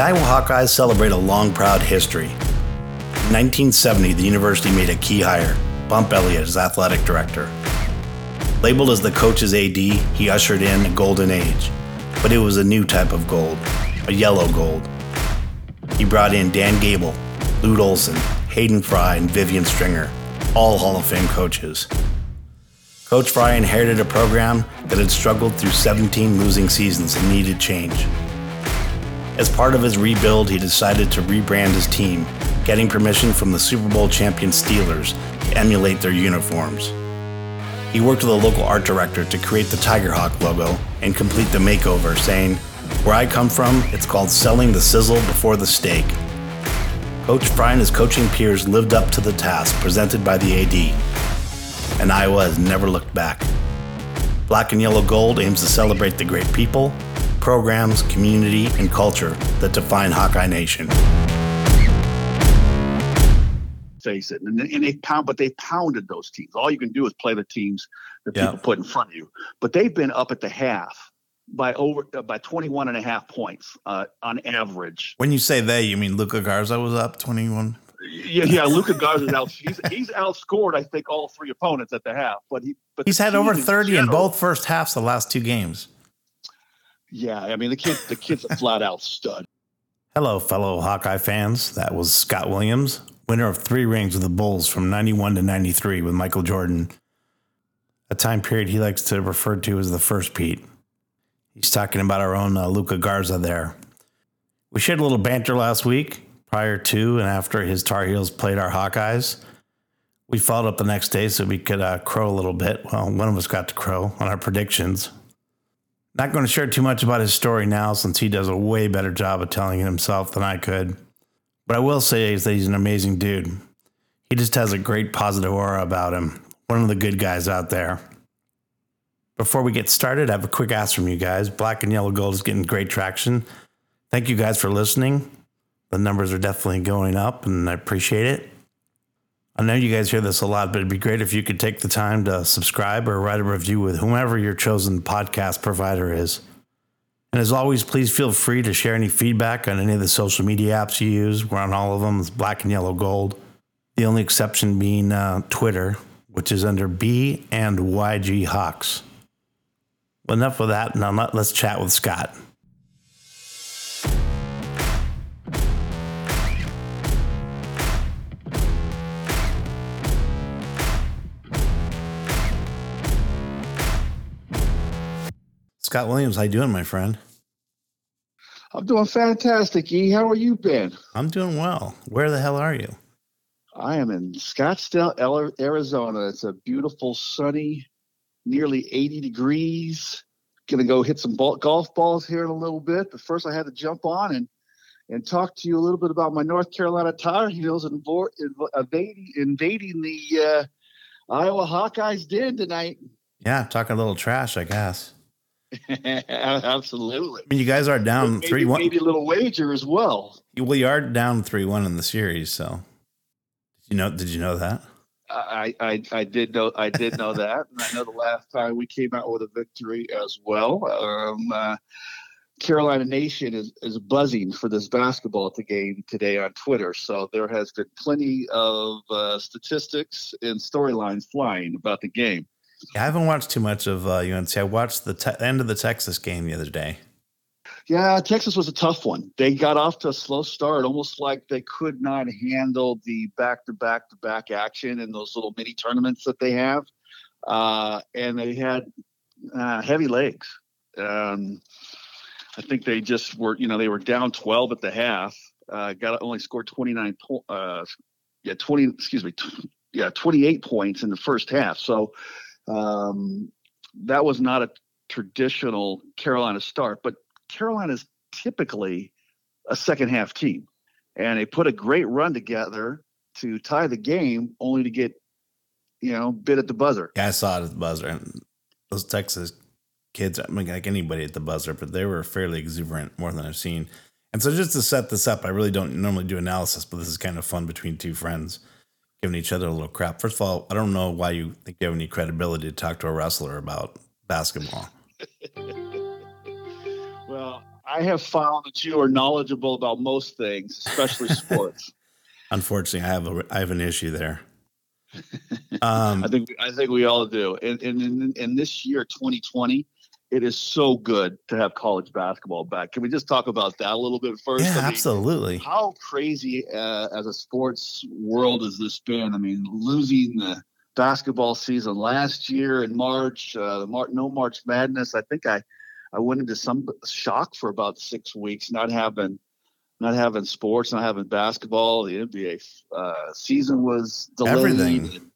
The Iowa Hawkeyes celebrate a long, proud history. In 1970, the university made a key hire, Bump Elliott as athletic director. Labeled as the coach's AD, he ushered in a golden age, but it was a new type of gold, a yellow gold. He brought in Dan Gable, Lute Olson, Hayden Fry, and Vivian Stringer, all Hall of Fame coaches. Coach Fry inherited a program that had struggled through 17 losing seasons and needed change. As part of his rebuild, he decided to rebrand his team, getting permission from the Super Bowl champion Steelers to emulate their uniforms. He worked with a local art director to create the Tiger Hawk logo and complete the makeover, saying, Where I come from, it's called selling the sizzle before the steak. Coach Fry and his coaching peers lived up to the task presented by the AD, and Iowa has never looked back. Black and Yellow Gold aims to celebrate the great people, programs, community, and culture that define Hawkeye Nation. Face it, and, and they pound, but they pounded those teams. All you can do is play the teams that Yeah. people put in front of you. But they've been up at the half by over uh, by 21 and a half points uh, on average. When you say they, you mean Luka Garza was up 21? Yeah, yeah. Luka Garza's out. He's he's outscored, I think, all three opponents at the half. But he, but He's had over team 30 in both first halves the last two games. Yeah, I mean the kid, the kid's a flat out stud. Hello, fellow Hawkeye fans. That was Scott Williams, winner of three rings with the Bulls from 91 to 93 with Michael Jordan, a time period he likes to refer to as the first Pete. He's talking about our own uh, Luka Garza there. We shared a little banter last week prior to and after his Tar Heels played our Hawkeyes. We followed up the next day so we could uh, crow a little bit. Well, one of us got to crow on our predictions. Not going to share too much about his story now since he does a way better job of telling it himself than I could. What I will say is that he's an amazing dude. He just has a great positive aura about him. One of the good guys out there. Before we get started, I have a quick ask from you guys. Black and Yellow Gold is getting great traction. Thank you guys for listening. The numbers are definitely going up, and I appreciate it. I know you guys hear this a lot, but it'd be great if you could take the time to subscribe or write a review with whomever your chosen podcast provider is. And as always, please feel free to share any feedback on any of the social media apps you use. We're on all of them. It's black and yellow gold. The only exception being uh, Twitter, which is under B and YG Hawks. Well, enough of that. Now let- let's chat with Scott. Scott Williams, how you doing, my friend? I'm doing fantastic, E. How are you been? I'm doing well. Where the hell are you? I am in Scottsdale, Arizona. It's a beautiful, sunny, nearly 80 degrees. Gonna go hit some ball- golf balls here in a little bit, but first I had to jump on and and talk to you a little bit about my North Carolina Tar Heels invading, invading the uh, Iowa Hawkeyes did tonight. Yeah, talking a little trash, I guess. Absolutely. I mean, you guys are down maybe, three one. maybe a little wager as well. Well, you are down three one in the series. So, did you know? Did you know that? I, I I did know I did know that, and I know the last time we came out with a victory as well. Um, uh, Carolina Nation is is buzzing for this basketball at the game today on Twitter. So there has been plenty of uh, statistics and storylines flying about the game. Yeah, I haven't watched too much of uh, UNC. I watched the te- end of the Texas game the other day. Yeah, Texas was a tough one. They got off to a slow start, almost like they could not handle the back to back to back action in those little mini tournaments that they have. Uh, and they had uh, heavy legs. Um, I think they just were, you know, they were down 12 at the half. Uh, got only scored 29, po- uh, yeah, 20, excuse me, yeah, 28 points in the first half. So um, that was not a traditional Carolina start, but Carolina's typically a second half team. And they put a great run together to tie the game, only to get, you know, bit at the buzzer. Yeah, I saw it at the buzzer, and those Texas kids, I mean, like anybody at the buzzer, but they were fairly exuberant, more than I've seen. And so, just to set this up, I really don't normally do analysis, but this is kind of fun between two friends giving each other a little crap. First of all, I don't know why you think you have any credibility to talk to a wrestler about basketball. Well, I have found that you are knowledgeable about most things, especially sports. Unfortunately, I have a I have an issue there. Um, I think I think we all do. And, and in, in this year, 2020, it is so good to have college basketball back. Can we just talk about that a little bit first? Yeah, I mean, absolutely. How crazy uh, as a sports world has this been? I mean, losing the basketball season last year in March, uh, Mar- no March Madness. I think I I went into some shock for about six weeks, not having not having sports, not having basketball. The NBA uh, season was delayed. Everything.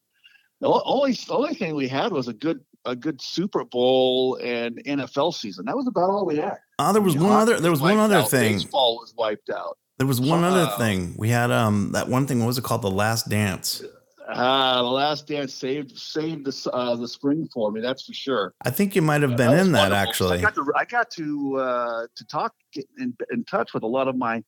The only the only thing we had was a good a good Super Bowl and NFL season. That was about all we had. Oh, there was one other. There was one other out. thing. Baseball was wiped out. There was one uh, other thing. We had um that one thing. What was it called? The Last Dance. Ah, uh, the Last Dance saved saved the uh, the spring for me. That's for sure. I think you might have been that in that actually. I got to I got to uh, to talk in, in touch with a lot of my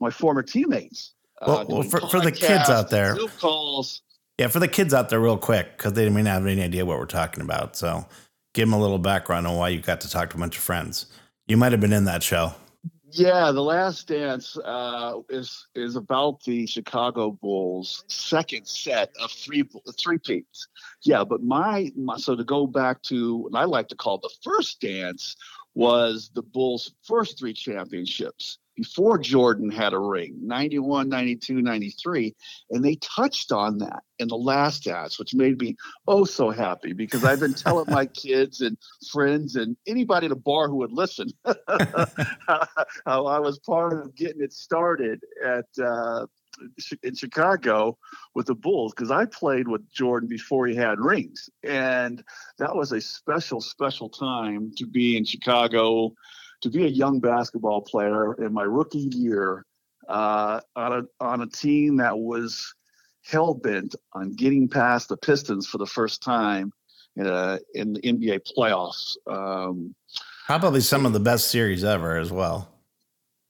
my former teammates. Well, uh, well for, for the kids out there, calls. Yeah, for the kids out there, real quick, because they may not have any idea what we're talking about. So, give them a little background on why you got to talk to a bunch of friends. You might have been in that show. Yeah, the Last Dance uh, is is about the Chicago Bulls' second set of three three peats. Yeah, but my, my so to go back to what I like to call the first dance was the Bulls' first three championships before Jordan had a ring 91, 92, 93. And they touched on that in the last dance, which made me oh so happy because I've been telling my kids and friends and anybody at a bar who would listen how I was part of getting it started at. Uh, in Chicago with the Bulls because I played with Jordan before he had rings, and that was a special, special time to be in Chicago to be a young basketball player in my rookie year uh, on a on a team that was hell bent on getting past the Pistons for the first time in, a, in the NBA playoffs. Um, Probably some of the best series ever as well.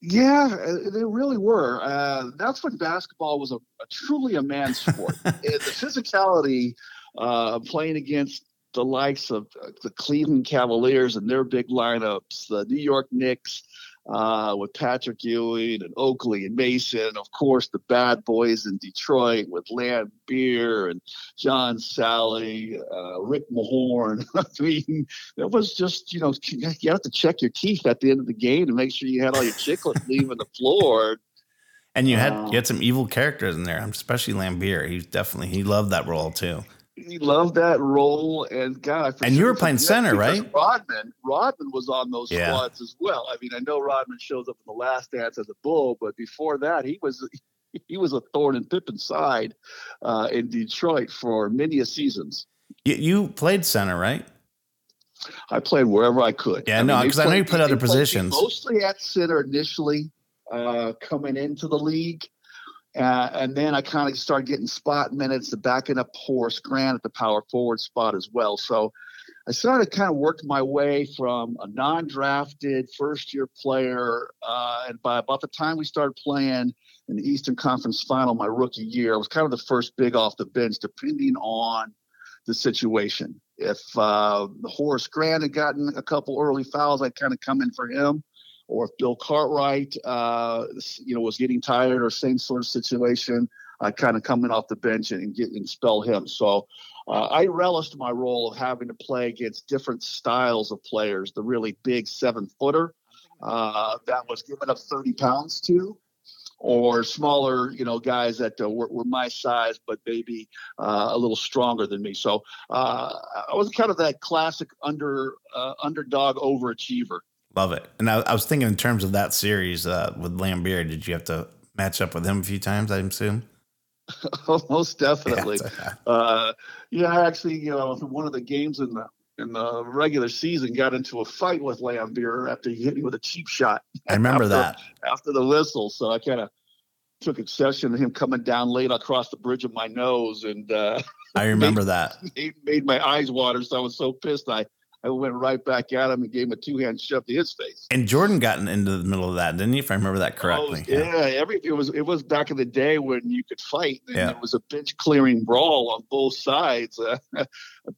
Yeah, uh, they really were. Uh, that's when basketball was a, a truly a man's sport. the physicality uh, playing against the likes of uh, the Cleveland Cavaliers and their big lineups, the New York Knicks uh, with Patrick Ewing and Oakley and Mason, and of course the bad boys in Detroit with Laimbeer and John Salley, uh, Rick Mahorn. I mean, it was just, you know, you have to check your teeth at the end of the game to make sure you had all your chiclets leaving the floor. And you had you had some evil characters in there, especially Laimbeer. He definitely he loved that role too he loved that role, and God, and you were playing center, right? Rodman, Rodman was on those yeah. squads as well. I mean, I know Rodman shows up in the Last Dance as a bull, but before that, he was he was a thorn in Pippen's side uh, in Detroit for many a seasons. You, you, played center, right? I played wherever I could. Yeah, I no, because I know you played other positions. Mostly at center initially, uh, coming into the league. Uh, and then I kind of started getting spot minutes to backing up Horace Grant at the power forward spot as well. So I started kind of working my way from a non-drafted first-year player, uh, and by about the time we started playing in the Eastern Conference Final my rookie year, I was kind of the first big off the bench, depending on the situation. If uh, Horace Grant had gotten a couple early fouls, I'd kind of come in for him or if Bill Cartwright, uh, you know, was getting tired or same sort of situation, I kind of coming off the bench and, get and spell him. So uh, I relished my role of having to play against different styles of players. The really big seven footer uh, that was given up 30 pounds to, or smaller, you know, guys that uh, were, were, my size but maybe uh, a little stronger than me. So uh, I was kind of that classic under uh, underdog overachiever. Love it. And I, I, was thinking in terms of that series uh, with Laimbeer, did you have to match up with him a few times? I assume. Most definitely. Yeah, uh, yeah, I actually, you know, one of the games in the in the regular season got into a fight with Laimbeer after he hit me with a cheap shot. I remember after, that after the whistle. So I kind of took exception to him coming down late across the bridge of my nose, and uh, I remember made, that made, made my eyes water. So I was so pissed. I I went right back at him and gave him a two hand shove to his face. And Jordan got into the middle of that, didn't he? If I remember that correctly. Oh, yeah, every it was it was back in the day when you could fight. And Yeah. It was a bench clearing brawl on both sides. Uh, I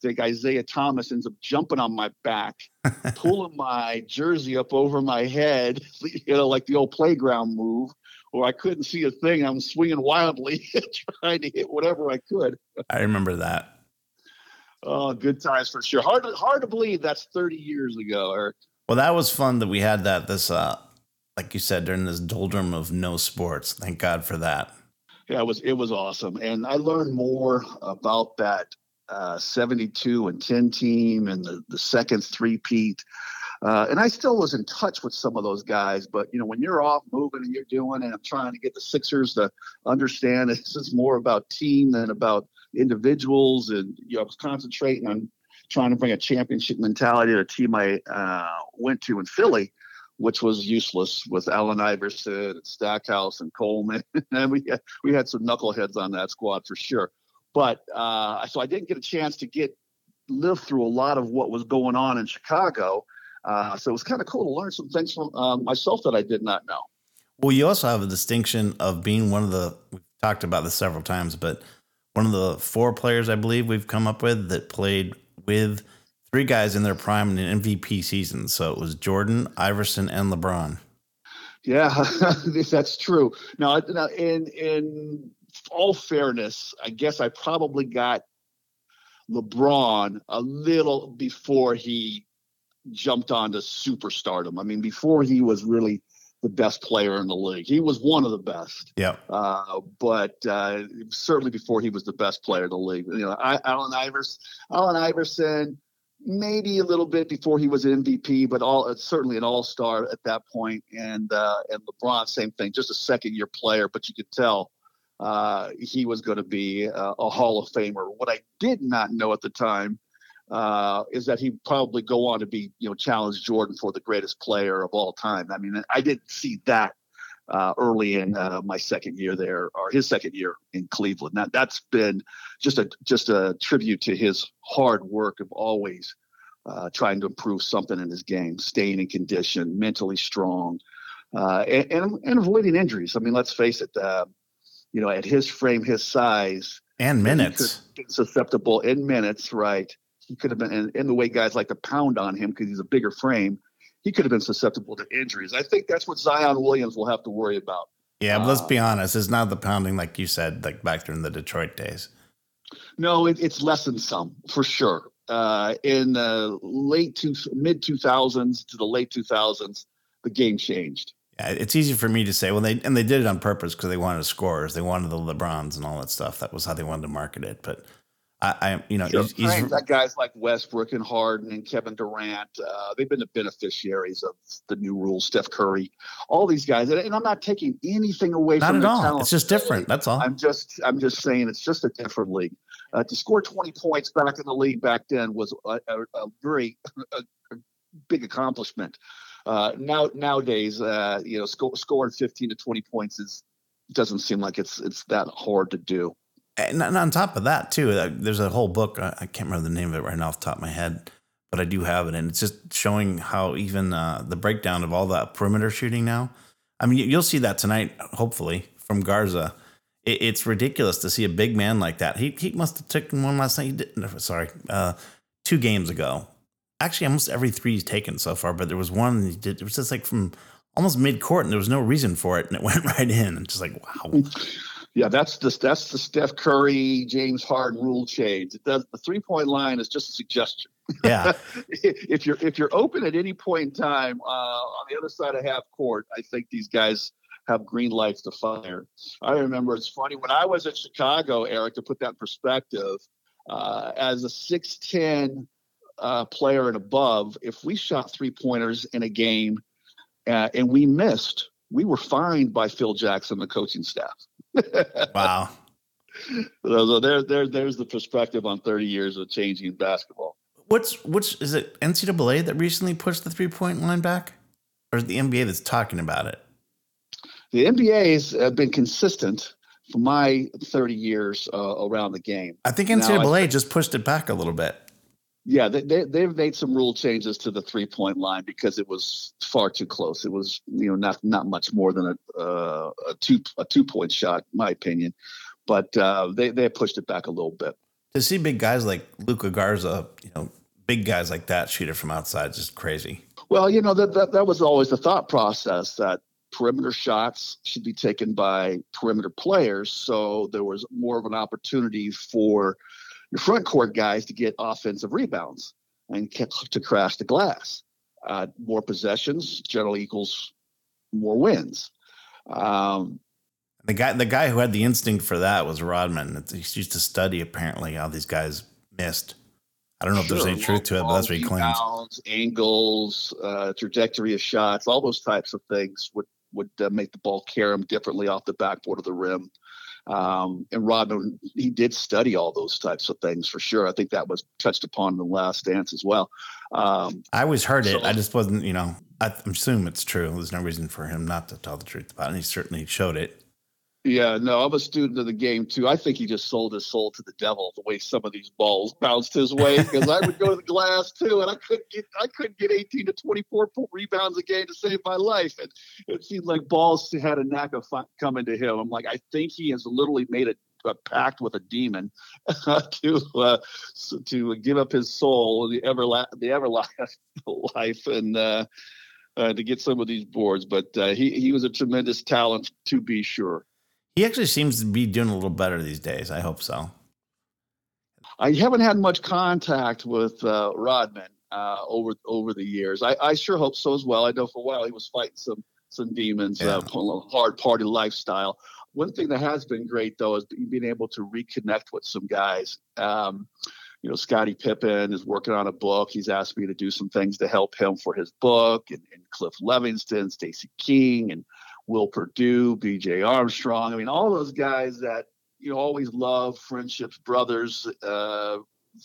think Isiah Thomas ends up jumping on my back, pulling my jersey up over my head, you know, like the old playground move. Or I couldn't see a thing. I'm swinging wildly, trying to hit whatever I could. I remember that. Oh, good times for sure. Hard to hard to believe that's 30 years ago, Eric. Well, that was fun that we had that this uh like you said during this doldrum of no sports. Thank God for that. Yeah, it was it was awesome, and I learned more about that uh, 72 and 10 team and the the second three peat. Uh, and I still was in touch with some of those guys, but you know, when you're off moving and you're doing, and I'm trying to get the Sixers to understand this is more about team than about individuals, and you know, I was concentrating on trying to bring a championship mentality to a team I uh, went to in Philly, which was useless with Allen Iverson and Stackhouse and Coleman, and we had, we had some knuckleheads on that squad for sure. But uh, so I didn't get a chance to get live through a lot of what was going on in Chicago. Uh, so it was kind of cool to learn some things from um, myself that I did not know. Well, you also have a distinction of being one of the we've talked about this several times, but one of the four players I believe we've come up with that played with three guys in their prime in an MVP season. So it was Jordan, Iverson, and LeBron. Yeah, that's true. Now, now, in in all fairness, I guess I probably got LeBron a little before he jumped onto superstardom. I mean, before he was really the best player in the league. He was one of the best, Yep. uh, but uh, certainly before he was the best player in the league. You know, I, Allen Iverson, Allen Iverson, maybe a little bit before he was an MVP, but all uh, certainly an All Star at that point. And uh, and LeBron, same thing, just a second year player, but you could tell uh, he was going to be uh, a Hall of Famer. What I did not know at the time uh, is that he'd probably go on to be, you know, challenge Jordan for the greatest player of all time. I mean, I didn't see that uh, early in uh, my second year there, or his second year in Cleveland. That that's been just a just a tribute to his hard work of always uh, trying to improve something in his game, staying in condition, mentally strong, uh, and, and and avoiding injuries. I mean, let's face it. Uh, you know, at his frame, his size, And minutes. he could be susceptible in minutes, right? He could have been, and, and the way guys like to pound on him because he's a bigger frame, he could have been susceptible to injuries. I think that's what Zion Williams will have to worry about. Yeah, but let's Uh, be honest. It's not the pounding like you said, like back during the Detroit days. No, it, it's less than some for sure. Uh, in the late two, mid 2000s to the late 2000s, the game changed. Yeah, it's easy for me to say. Well, they and they did it on purpose because they wanted scorers. They wanted the LeBrons and all that stuff. That was how they wanted to market it. But I, I you know, Sure. he's, he's Right, that guys like Westbrook and Harden and Kevin Durant, uh, they've been the beneficiaries of the new rules. Steph Curry, all these guys, and, and I'm not taking anything away not from at all. talent. It's just different. That's all. I'm just I'm just saying it's just a different league. Uh, to score 20 points back in the league back then was a, a, a very a, a big accomplishment. Uh, now nowadays, uh, you know, sco- scoring 15 to 20 points is doesn't seem like it's it's that hard to do. And on top of that, too, uh, there's a whole book. I can't remember the name of it right now off the top of my head, but I do have it, and it's just showing how even uh, the breakdown of all the perimeter shooting now. I mean, you- you'll see that tonight, hopefully, from Garza. It, it's ridiculous to see a big man like that. He he must have taken one last night. He did, no, sorry, uh, two games ago. Actually, almost every three he's taken so far, but there was one he did. It was just like from almost mid court, and there was no reason for it, and it went right in. And just like wow. Yeah, that's the that's the Steph Curry, James Harden rule change. It does the three point line is just a suggestion. Yeah. if you're if you're open at any point in time uh, on the other side of half court, I think these guys have green lights to fire. I remember it's funny when I was in Chicago, Eric, to put that in perspective. Uh, as a six ten uh, player and above, if we shot three pointers in a game uh, and we missed, we were fined by Phil Jackson, the coaching staff. Wow. So there, there, there's the perspective on 30 years of changing basketball. What's which is it NCAA that recently pushed the three point line back, or is it the NBA that's talking about it? The NBA's have been consistent for my 30 years uh, around the game. I think No, I NCAA just pushed it back a little bit. Yeah, they, they they've made some rule changes to the three point line because it was far too close. It was you know not not much more than a uh, a two a two point shot, my opinion. But uh, they they pushed it back a little bit. To see big guys like Luka Garza, you know, big guys like that shoot it from outside is just crazy. Well, you know that, that that was always the thought process that perimeter shots should be taken by perimeter players, so there was more of an opportunity for front court guys to get offensive rebounds and to crash the glass. Uh, more possessions generally equals more wins. Um, the guy, the guy who had the instinct for that was Rodman. He used to study apparently how these guys missed. I don't know sure, if there's any truth to it, but that's what he claims. Bounds, angles, uh, trajectory of shots, all those types of things would would uh, make the ball carry him differently off the backboard of the rim. Um, and Rodman, he did study all those types of things for sure. I think that was touched upon in the last dance as well. Um, I always heard so, it. I just wasn't, you know, I, assume it's true. There's no reason for him not to tell the truth about it. And he certainly showed it. Yeah, no, I'm a student of the game too. I think he just sold his soul to the devil the way some of these balls bounced his way because I would go to the glass too, and I couldn't get I couldn't get 18 to 24 rebounds a game to save my life, and it seemed like balls had a knack of coming to him. I'm like, I think he has literally made a, a pact with a demon to uh, to give up his soul, the ever the everlasting life, and. Uh, uh, to get some of these boards, but uh, he he was a tremendous talent to be sure. He actually seems to be doing a little better these days. I hope so. I haven't had much contact with uh, Rodman uh, over over the years. I, I, sure hope so as well. I know for a while he was fighting some some demons, uh, yeah. uh, hard party lifestyle. One thing that has been great though is being able to reconnect with some guys. Um, you know, Scottie Pippen is working on a book. He's asked me to do some things to help him for his book, and, and Cliff Levingston, Stacy King, and Will Perdue, B.J. Armstrong. I mean, all those guys that you always love friendships, brothers, uh,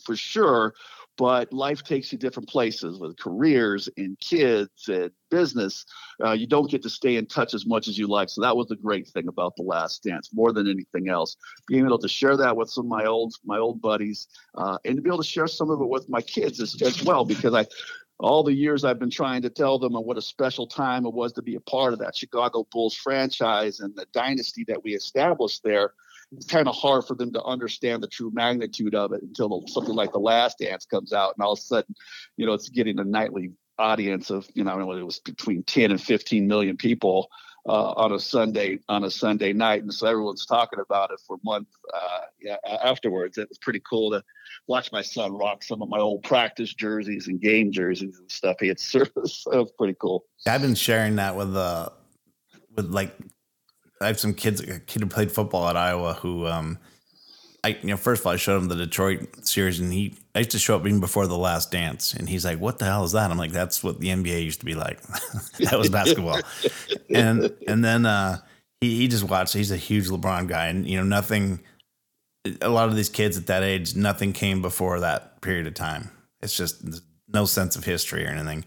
for sure. But life takes you different places with careers and kids and business. Uh, you don't get to stay in touch as much as you like. So that was the great thing about the Last Dance, more than anything else. Being able to share that with some of my old my old buddies, uh, and to be able to share some of it with my kids as, as well, because I all the years I've been trying to tell them what a special time it was to be a part of that Chicago Bulls franchise and the dynasty that we established there. It's kind of hard for them to understand the true magnitude of it until something like The Last Dance comes out, and all of a sudden, you know, it's getting a nightly audience of you know it was between 10 and 15 million people uh, on a Sunday on a Sunday night, and so everyone's talking about it for a month uh, yeah, afterwards. It was pretty cool to watch my son rock some of my old practice jerseys and game jerseys and stuff he had service. So it was pretty cool. I've been sharing that with uh with like I have some kids, a kid who played football at Iowa who um I you know first of all I showed him the Detroit series and he I used to show up even before the last dance and he's like what the hell is that I'm like that's what the NBA used to be like that was basketball and and then uh he he just watched he's a huge LeBron guy and you know nothing a lot of these kids at that age, nothing came before that period of time. It's just no sense of history or anything.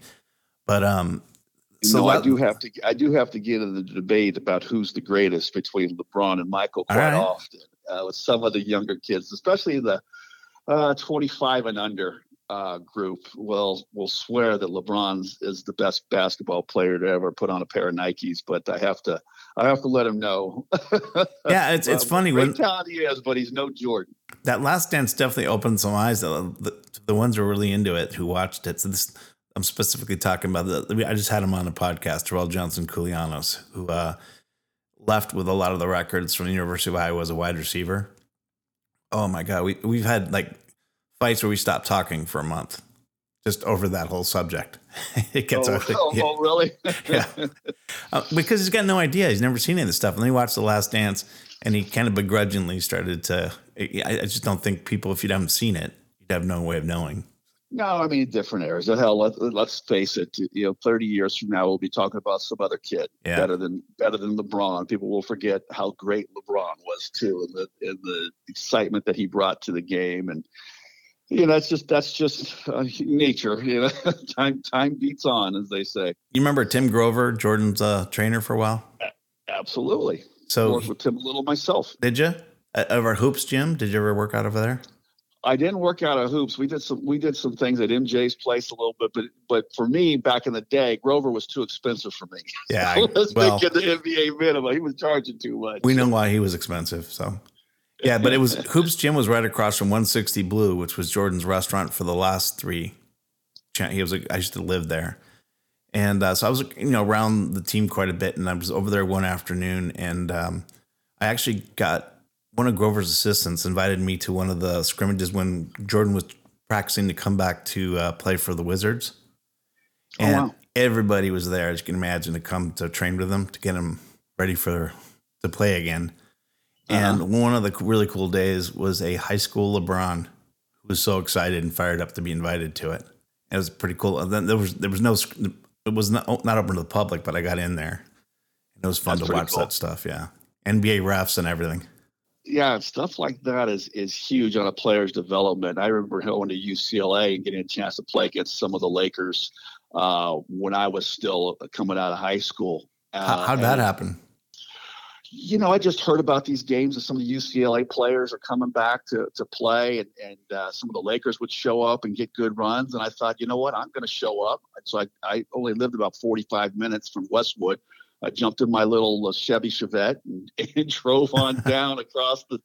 But um, so no, I do have to I do have to get into the debate about who's the greatest between LeBron and Michael quite right. often uh, with some of the younger kids, especially the uh, 25 and under uh, group will will swear that LeBron is the best basketball player to ever put on a pair of Nikes, but I have to I have to let him know. yeah, it's it's funny when talent he is, but he's no Jordan. That Last Dance definitely opened some eyes. The, the, the ones who are really into it, who watched it. So this, I'm specifically talking about the. I just had him on a podcast, Derrell Johnson Koulianos, who uh, left with a lot of the records from the University of Iowa as a wide receiver. Oh my God, we we've had like fights where we stopped talking for a month just over that whole subject. it gets oh, oh, yeah. oh really? yeah, uh, because he's got no idea. He's never seen any of this stuff. And then he watched The Last Dance, and he kind of begrudgingly started to. I, I just don't think people, if you haven't seen it, you'd have no way of knowing. No, I mean different eras. Hell, let, us face it. You know, thirty years from now, we'll be talking about some other kid yeah. better than better than LeBron. People will forget how great LeBron was too, and the and the excitement that he brought to the game, and you know, that's just that's just uh, nature. You know, time time beats on, as they say. You remember Tim Grover, Jordan's uh, trainer for a while? A- absolutely. So I worked with Tim a little myself. Did you? At our hoops gym? Did you ever work out over there? I didn't work out of hoops. We did some we did some things at MJ's place a little bit, but but for me back in the day, Grover was too expensive for me. Yeah, I was well- making the NBA minimum. He was charging too much. We know why he was expensive. So, yeah, but it was Hoops Gym was right across from 160 Blue, which was Jordan's restaurant for the last three. He was. I used to live there, and uh, so I was you know around the team quite a bit, and I was over there one afternoon, and um, I actually got one of Grover's assistants invited me to one of the scrimmages when Jordan was practicing to come back to uh, play for the Wizards, Oh, and wow. everybody was there, as you can imagine, to come to train with him to get him ready for to play again. And Uh-huh. one of the really cool days was a high school LeBron who was so excited and fired up to be invited to it. It was pretty cool. And then there was there was no it was not not open to the public, but I got in there. And it was fun That's to watch cool. that stuff. Yeah, NBA refs and everything. Yeah, stuff like that is is huge on a player's development. I remember going to UCLA and getting a chance to play against some of the Lakers uh, when I was still coming out of high school. How, Uh, how'd that and, happen? You know, I just heard about these games, and some of the UCLA players are coming back to to play, and and uh, some of the Lakers would show up and get good runs. And I thought, you know what, I'm going to show up. So I, I only lived about 45 minutes from Westwood. I jumped in my little uh, Chevy Chevette and, and drove on down across the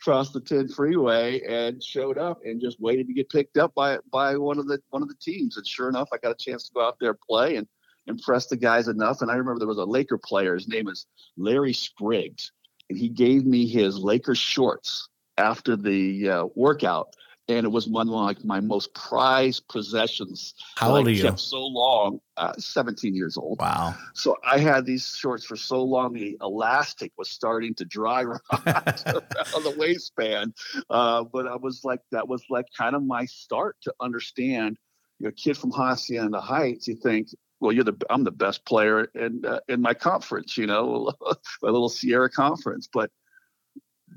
across the 10 freeway and showed up and just waited to get picked up by by one of the one of the teams. And sure enough, I got a chance to go out there and play and impress the guys enough. And I remember there was a Laker player. His name is Larry Spriggs, and he gave me his Laker shorts after the uh, workout. And it was one of like my most prized possessions. How old I are you? So long, uh, 17 years old. Wow. So I had these shorts for so long, the elastic was starting to dry rot on the waistband. Uh, but I was like, that was like kind of my start to understand. You're a kid from Hacienda Heights. You think, well, you're the I'm the best player in uh, in my conference. You know, my little Sierra conference. But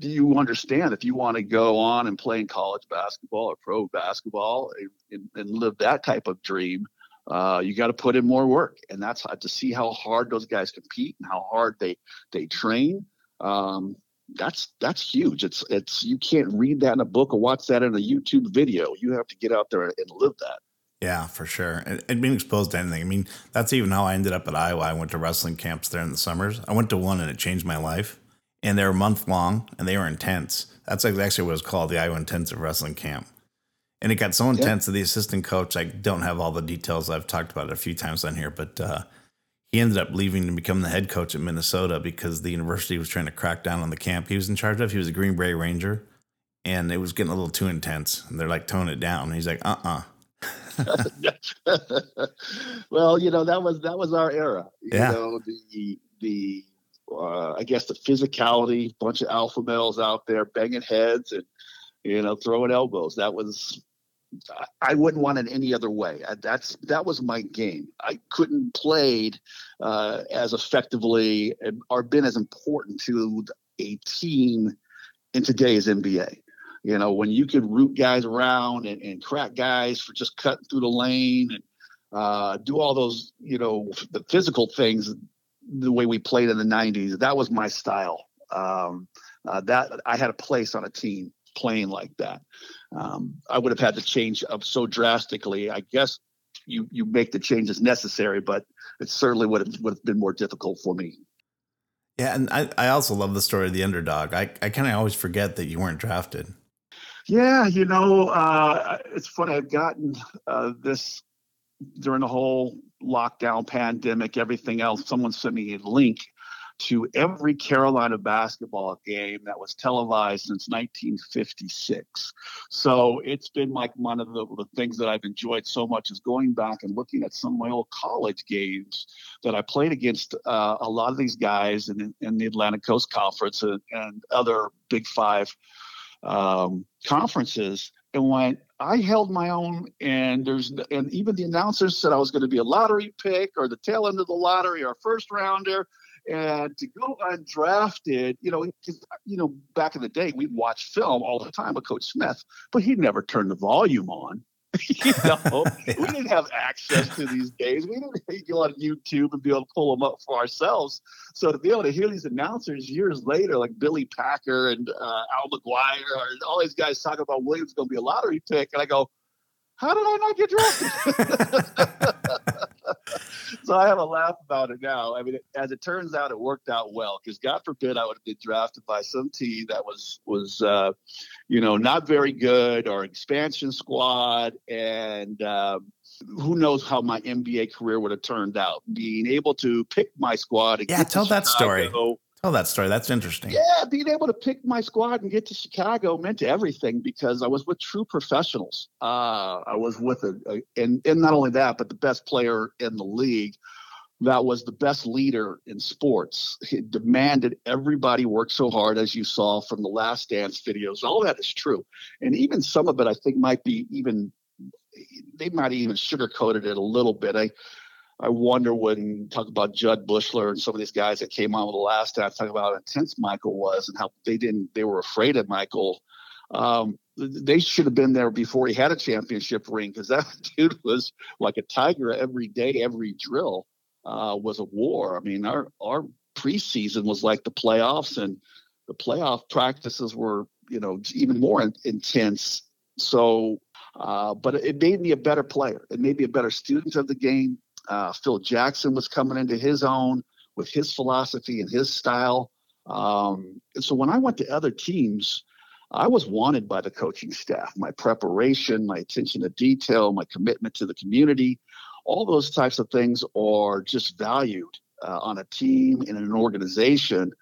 do you understand if you want to go on and play in college basketball or pro basketball and, and live that type of dream? uh, you got to put in more work, and that's to see how hard those guys compete and how hard they they train. Um, that's that's huge. It's it's you can't read that in a book or watch that in a YouTube video. You have to get out there and live that. Yeah, for sure. And, and being exposed to anything. I mean, that's even how I ended up at Iowa. I went to wrestling camps there in the summers. I went to one and it changed my life. And they were a month long and they were intense. That's actually what it was called, the Iowa Intensive Wrestling Camp. And it got so intense that the assistant coach, I don't have all the details. I've talked about it a few times on here, but uh, he ended up leaving to become the head coach at Minnesota because the university was trying to crack down on the camp he was in charge of. He was a Green Bay Ranger and it was getting a little too intense. And they're like, tone it down. And he's like, uh uh well, you know that was that was our era. You Yeah. know the the uh, I guess the physicality, bunch of alpha males out there banging heads and you know throwing elbows. That was I- wouldn't want it any other way. That's that was my game. I couldn't played uh, as effectively or been as important to a team in today's NBA. You know, when you could root guys around and, and crack guys for just cutting through the lane and uh, do all those, you know, the physical things the way we played in the 90s, that was my style. Um, uh, that I had a place on a team playing like that. Um, I would have had to change up so drastically. I guess you you make the changes necessary, but it certainly would have, would have been more difficult for me. Yeah, and I, I also love the story of the underdog. I, I kind of always forget that you weren't drafted. Yeah, you know, uh, it's funny. I've gotten uh, this during the whole lockdown pandemic, everything else. Someone sent me a link to every Carolina basketball game that was televised since 1956. So it's been like one of the, the things that I've enjoyed so much is going back and looking at some of my old college games that I played against uh, a lot of these guys in, in the Atlantic Coast Conference and, and other Big Five um, conferences and went, I held my own, and there's and even the announcers said I was going to be a lottery pick or the tail end of the lottery or a first rounder, and to go undrafted, you know, you know, back in the day we'd watch film all the time with Coach Smith, but he never turned the volume on. you know, yeah. we didn't have access to these days. We didn't go on YouTube and be able to pull them up for ourselves. So to be able to hear these announcers years later, like Billy Packer and uh, Al McGuire, or all these guys talking about Williams going to be a lottery pick, and I go, how did I not get drafted? so I have a laugh about it now. I mean, as it turns out, it worked out well because God forbid I would have been drafted by some team that was was uh, you know not very good or expansion squad, and um, who knows how my NBA career would have turned out. Being able to pick my squad, yeah, tell that story. Tell that story. That's interesting. Yeah, being able to pick my squad and get to Chicago meant everything because I was with true professionals. Uh, I was with a, a, and and not only that, but the best player in the league. That was the best leader in sports. He demanded everybody work so hard, as you saw from the Last Dance videos. All that is true, and even some of it I think might be even they might even sugarcoated it a little bit. I I wonder when talk about Jud Buechler and some of these guys that came on with the last time, talk about how intense Michael was and how they didn't, they were afraid of Michael. Um, they should have been there before he had a championship ring because that dude was like a tiger every day, every drill uh, was a war. I mean, our our preseason was like the playoffs, and the playoff practices were, you know, even more in, intense. So, uh, but it made me a better player. It made me a better student of the game. Uh, Phil Jackson was coming into his own with his philosophy and his style. Um, and so when I went to other teams, I was wanted by the coaching staff. My preparation, my attention to detail, my commitment to the community, all those types of things are just valued uh, on a team in an organization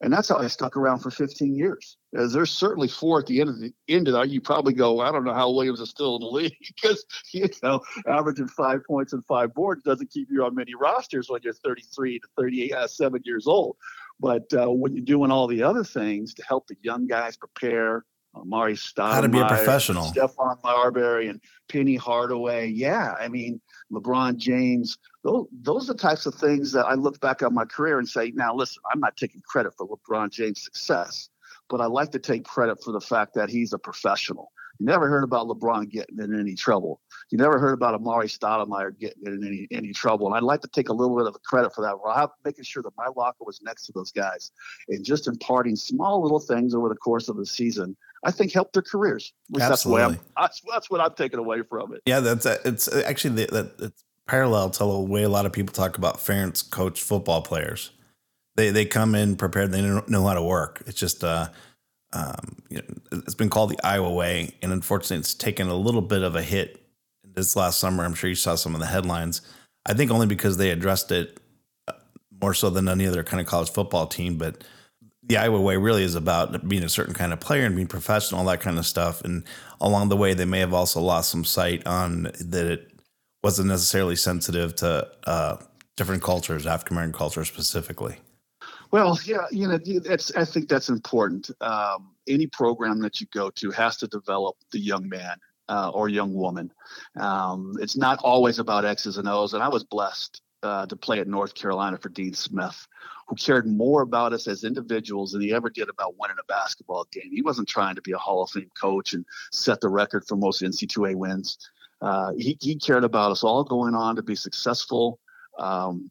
and that's how I stuck around for 15 years. As there's certainly four at the end of the end of that. You probably go, I don't know how Williams is still in the league because you know averaging five points and five boards doesn't keep you on many rosters when you're 33 to 38, uh, seven years old. But uh, when you're doing all the other things to help the young guys prepare, Amar'e Stoudemire, how to be a professional, Stephon Marbury, and Penny Hardaway. Yeah, I mean LeBron James. Those, those are the types of things that I look back on my career and say, now listen, I'm not taking credit for LeBron James' success, but I like to take credit for the fact that he's a professional. You never heard about LeBron getting in any trouble. You never heard about Amar'e Stoudemire getting in any any trouble. And I'd like to take a little bit of the credit for that. I'm making sure that my locker was next to those guys and just imparting small little things over the course of the season I think helped their careers. Absolutely. That's, that's, that's, what I'm taking away from it. Yeah, that's it's actually that it's parallel to the way a lot of people talk about Ferentz coach football players. They they come in prepared. They don't know how to work. It's just uh, um, you know, it's been called the Iowa way, and unfortunately, it's taken a little bit of a hit this last summer. I'm sure you saw some of the headlines. I think only because they addressed it uh, more so than any other kind of college football team, but the Iowa way really is about being a certain kind of player and being professional, all that kind of stuff. And along the way, they may have also lost some sight on that it wasn't necessarily sensitive to uh, different cultures, African American culture specifically. Well, yeah, you know, that's I think that's important. Um, any program that you go to has to develop the young man uh, or young woman. Um, it's not always about X's and O's, and I was blessed uh, to play at North Carolina for Dean Smith, who cared more about us as individuals than he ever did about winning a basketball game. He wasn't trying to be a Hall of Fame coach and set the record for most NC2A wins. Uh, he, he, cared about us all going on to be successful um,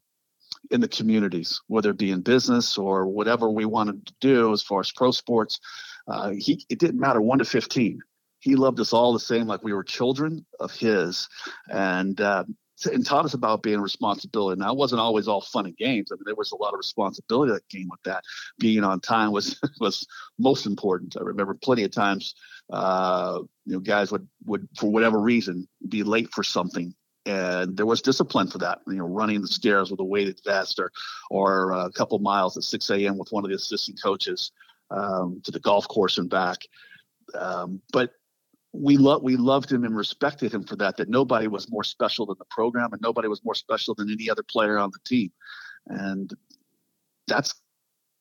in the communities, whether it be in business or whatever we wanted to do as far as pro sports. Uh, he, it didn't matter one to 15 he loved us all the same, like we were children of his. And uh, and taught us about being responsibility. Now, it wasn't always all fun and games. I mean, there was a lot of responsibility that came with that. Being on time was was most important. I remember plenty of times, uh, you know, guys would would for whatever reason be late for something, and there was discipline for that. You know, running the stairs with a weighted vest, or or a couple miles at 6 a.m. with one of the assistant coaches um, to the golf course and back. Um, but we loved we loved him and respected him for that. That nobody was more special than the program, and nobody was more special than any other player on the team, and that's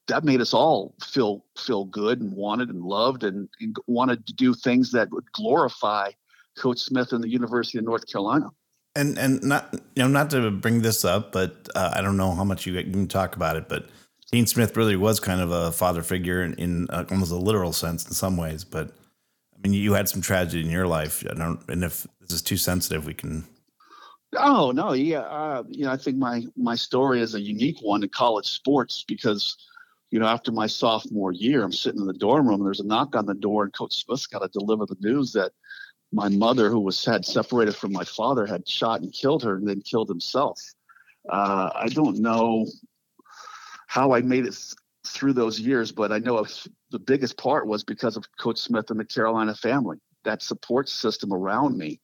that made us all feel feel good and wanted and loved and, and wanted to do things that would glorify Coach Smith and the University of North Carolina. And and not you know not to bring this up, but uh, I don't know how much you can talk about it, but Dean Smith really was kind of a father figure in, in uh, almost a literal sense in some ways, but You had some tragedy in your life. I don't, and if this is too sensitive, we can. Oh no, yeah, uh, you know, I think my my story is a unique one in college sports because, you know, after my sophomore year, I'm sitting in the dorm room. And there's a knock on the door, and Coach Smith's got to deliver the news that my mother, who was had separated from my father, had shot and killed her, and then killed himself. Uh, I don't know how I made it through those years, but I know the biggest part was because of Coach Smith and the Carolina family, that support system around me.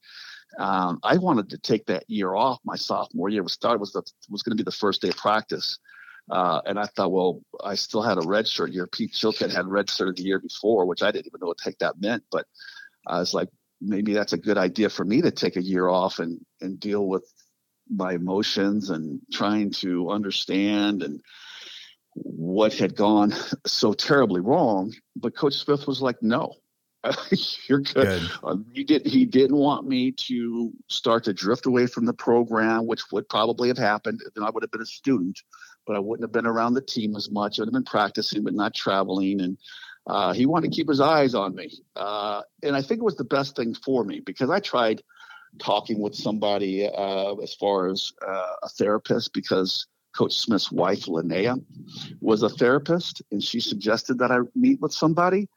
Um, I wanted to take that year off. My sophomore year was started was the, was going to be the first day of practice, uh, and I thought, well, I still had a red shirt year. Pete Chilcutt had red shirt the year before, which I didn't even know what the heck that meant. But I was like, maybe that's a good idea for me to take a year off and and deal with my emotions and trying to understand and what had gone so terribly wrong. But Coach Smith was like, no, you're good. good. Um, he did. He didn't want me to start to drift away from the program, which would probably have happened. Then I would have been a student, but I wouldn't have been around the team as much. I would have been practicing, but not traveling. And uh, he wanted to keep his eyes on me. Uh, and I think it was the best thing for me because I tried talking with somebody uh, as far as uh, a therapist because Coach Smith's wife, Linnea, was a therapist, and she suggested that I meet with somebody.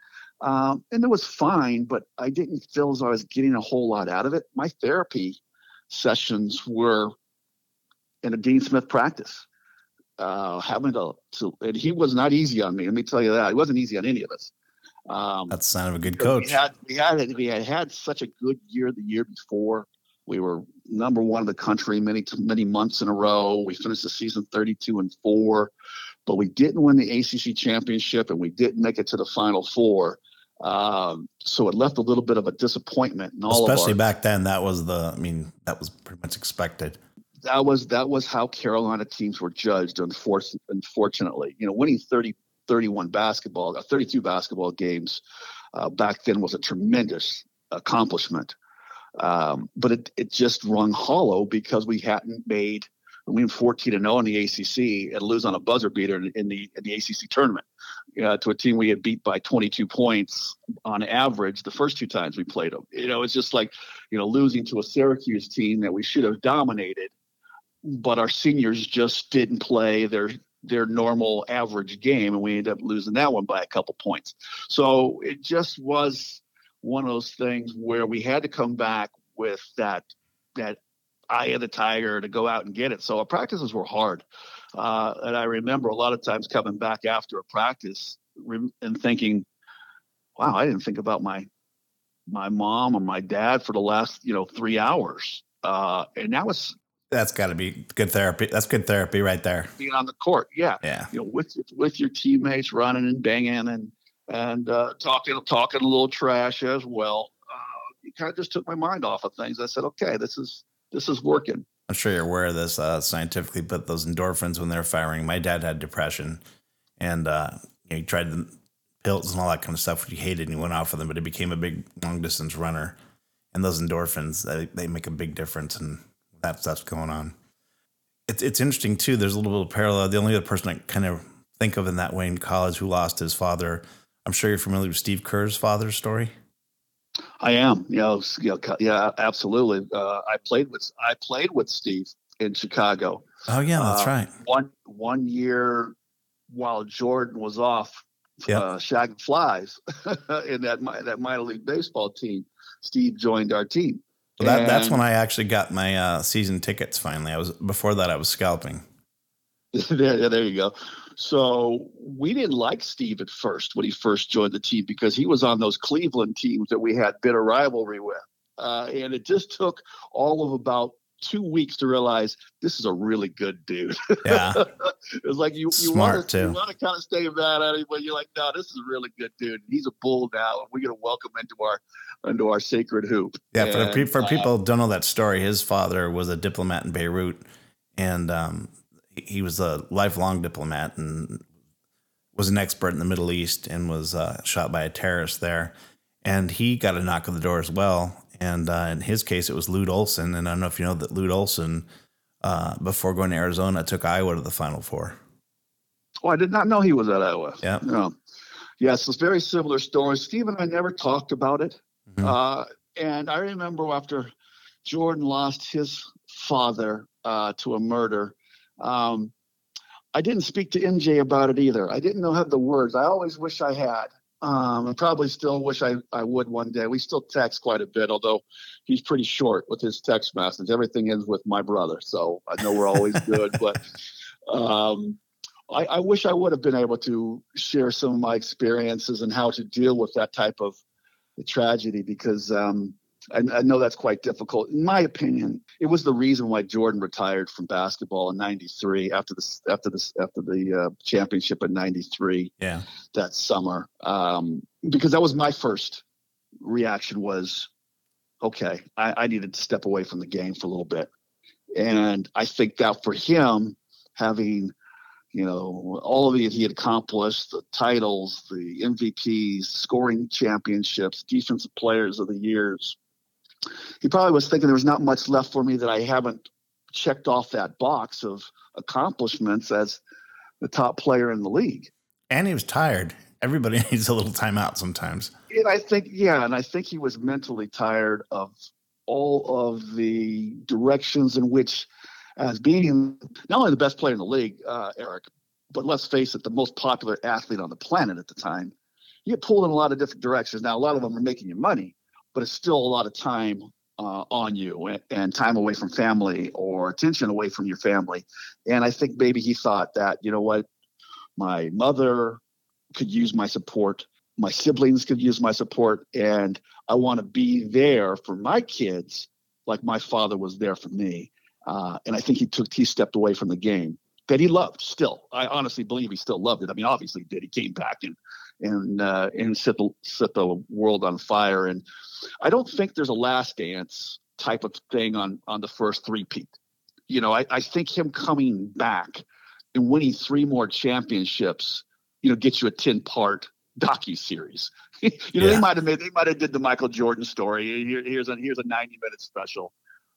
Um, and it was fine, but I didn't feel as I was getting a whole lot out of it. My therapy sessions were in a Dean Smith practice. Uh, having to, to, and he was not easy on me. Let me tell you that. He wasn't easy on any of us. Um, That's the sign of a good coach. We had, we had, we had had such a good year the year before. We were number one in the country many many months in a row. We finished the season 32 and four, but we didn't win the ACC championship and we didn't make it to the Final Four. Um, so it left a little bit of a disappointment in all Especially our, back then, that was the. I mean, that was pretty much expected. That was that was how Carolina teams were judged. Unfortunately, you know, winning 30, 31 basketball, uh, 32 basketball games uh, back then was a tremendous accomplishment. Um, but it, it just rung hollow because we hadn't made we went 14 and 0 in the ACC and lose on a buzzer beater in, in the in the ACC tournament uh, to a team we had beat by 22 points on average the first two times we played them. You know, it's just like you know losing to a Syracuse team that we should have dominated, but our seniors just didn't play their their normal average game, and we ended up losing that one by a couple points. So it just was one of those things where we had to come back with that that eye of the tiger to go out and get it. So our practices were hard, uh, and I remember a lot of times coming back after a practice and thinking, "Wow, I didn't think about my my mom or my dad for the last you know three hours." Uh, and that was that's got to be good therapy. That's good therapy right there. Being on the court, yeah, yeah, you know, with with your teammates running and banging and and uh, talking talking a little trash as well. Uh, it kind of just took my mind off of things. I said, okay, this is this is working. I'm sure you're aware of this uh, scientifically, but those endorphins when they're firing. My dad had depression, and uh, you know, he tried the pills and all that kind of stuff, which he hated, and he went off of them. But he became a big long distance runner, and those endorphins they, they make a big difference, and that stuff's going on. It's it's interesting too. There's a little bit of parallel. The only other person I kind of think of in that way in college who lost his father I'm sure you're familiar with Steve Kerr's father's story. I am. Yeah, know, yeah, absolutely. Uh, I played with I played with Steve in Chicago. Oh yeah, that's uh, right. One one year while Jordan was off yep. uh, shagging flies in that that minor league baseball team, Steve joined our team. Well, that, that's when I actually got my uh, season tickets. Finally, I was before that I was scalping. there, there you go. So we didn't like Steve at first when he first joined the team because he was on those Cleveland teams that we had bitter rivalry with. Uh, and it just took all of about two weeks to realize this is a really good dude. Yeah. it's like you, you want to you want to kind of stay mad at him, but you're like, no, this is a really good dude. He's a bull now, and we're gonna welcome him into our into our sacred hoop. Yeah, and, for for uh, people who don't know that story, his father was a diplomat in Beirut, and um, he was a lifelong diplomat and was an expert in the Middle East and was uh, shot by a terrorist there. And he got a knock on the door as well. And uh, in his case, it was Lute Olson. And I don't know if you know that Lute Olson, uh, before going to Arizona, took Iowa to the Final Four. Oh, I did not know he was at Iowa. Yeah. No. Yes, it's a very similar story. Steve and I never talked about it. Mm-hmm. Uh, and I remember after Jordan lost his father uh, to a murder, um, I didn't speak to MJ about it either. I didn't know how the words. I always wish I had. Um, I probably still wish I, I would one day. We still text quite a bit, although he's pretty short with his text message. Everything ends with my brother, so I know we're always good. But um, I, I, wish I would have been able to share some of my experiences and how to deal with that type of tragedy because um, I, I, know that's quite difficult. In my opinion, it was the reason why Jordan retired from basketball in '93 after the after the after the uh, championship in '93. Yeah, that summer, um, because that was my first reaction was, okay, I, I needed to step away from the game for a little bit, and I think that for him, having you know, all of it he had accomplished the titles, the MVPs, scoring championships, defensive players of the years he probably was thinking there was not much left for me that I haven't checked off that box of accomplishments as the top player in the league. And he was tired. Everybody needs a little time out sometimes. And I think, yeah, and I think he was mentally tired of all of the directions in which, as being not only the best player in the league, uh, Eric, but let's face it, the most popular athlete on the planet at the time, you get pulled in a lot of different directions. Now, a lot of them are making you money, but it's still a lot of time uh, on you and, and, time away from family or attention away from your family. And I think maybe he thought that, you know what, my mother could use my support, my siblings could use my support, and I want to be there for my kids like my father was there for me. Uh, and I think he took he stepped away from the game that he loved still. I honestly believe he still loved it. I mean, obviously he did. He came back and and uh, and set the set the world on fire. And I don't think there's a last dance type of thing on on the first three peat. You know, I, I think him coming back and winning three more championships, you know, gets you a ten part docu series. you know, yeah. they might have made they might have did the Michael Jordan story. Here, here's a here's a ninety minute special,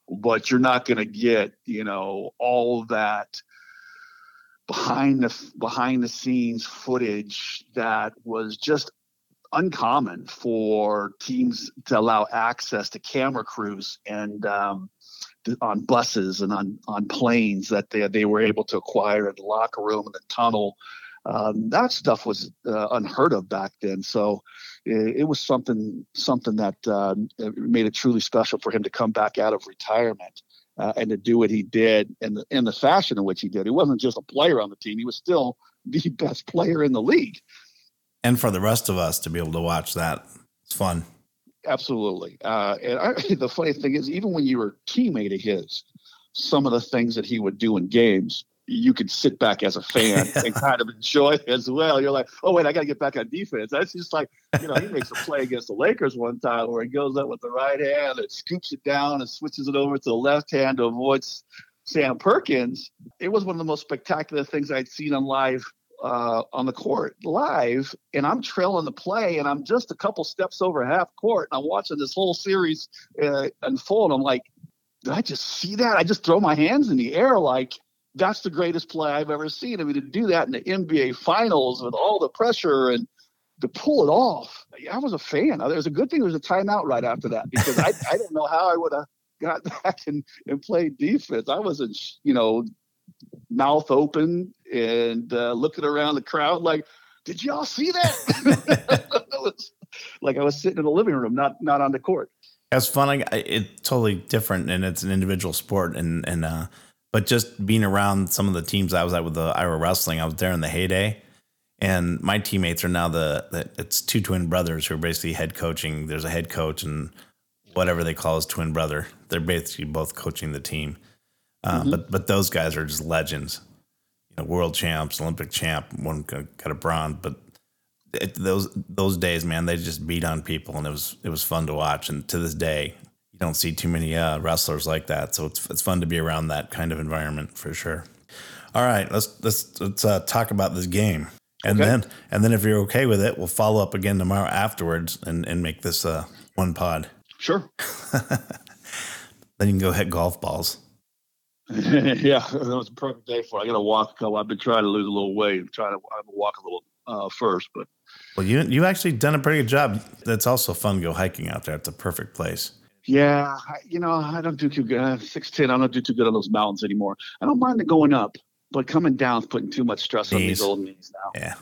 but you're not going to get you know all that behind the behind the scenes footage that was just uncommon for teams to allow access to camera crews and um, on buses and on on planes that they they were able to acquire in the locker room and the tunnel. Um, that stuff was uh, unheard of back then. So it, it was something something that uh, made it truly special for him to come back out of retirement uh, and to do what he did in the in the fashion in which he did. He wasn't just a player on the team; he was still the best player in the league. And for the rest of us to be able to watch that, it's fun. Absolutely. Uh, and I, the funny thing is, even when you were a teammate of his, some of the things that he would do in games you can sit back as a fan and kind of enjoy it as well. You're like, oh wait, I got to get back on defense. That's just like, you know, he makes a play against the Lakers one time where he goes up with the right hand and scoops it down and switches it over to the left hand to avoid Sam Perkins. It was one of the most spectacular things I'd seen on live uh, on the court live, and I'm trailing the play, and I'm just a couple steps over half court, and I'm watching this whole series uh, unfold. I'm like, did I just see that? I just throw my hands in the air like that's the greatest play I've ever seen. I mean, to do that in the NBA Finals with all the pressure and to pull it off, I was a fan. It was a good thing there was a timeout right after that because I, I don't know how I would have got back and, and played defense. I wasn't, you know, mouth open and uh, looking around the crowd like, did y'all see that? was, like I was sitting in the living room, not not on the court. It's fun. it's totally different, and it's an individual sport, and and uh, but just being around some of the teams I was at with the Iowa Wrestling, I was there in the heyday. And my teammates are now the, the it's two twin brothers who are basically head coaching. There's a head coach and whatever they call his twin brother. They're basically both coaching the team. Uh, mm-hmm. But but those guys are just legends. You know, world champs, Olympic champ. One got a bronze, but it, those those days, man, they just beat on people, and it was it was fun to watch. And to this day, you don't see too many uh, wrestlers like that. So it's it's fun to be around that kind of environment for sure. All right, let's let's let's uh, talk about this game, and okay. then and then if you're okay with it, we'll follow up again tomorrow afterwards and and make this uh, one pod. Sure. then you can go hit golf balls. yeah, that was a perfect day for. It. I got to walk. A couple, I've been trying to lose a little weight. I'm trying to I'm walk a little uh, first, but Well, you you actually done a pretty good job. It's also fun to go hiking out there. It's a perfect place. Yeah, I, you know, I don't do too good. Six ten, I don't do too good on those mountains anymore. I don't mind the going up, but coming down is putting too much stress on these old knees now. Yeah,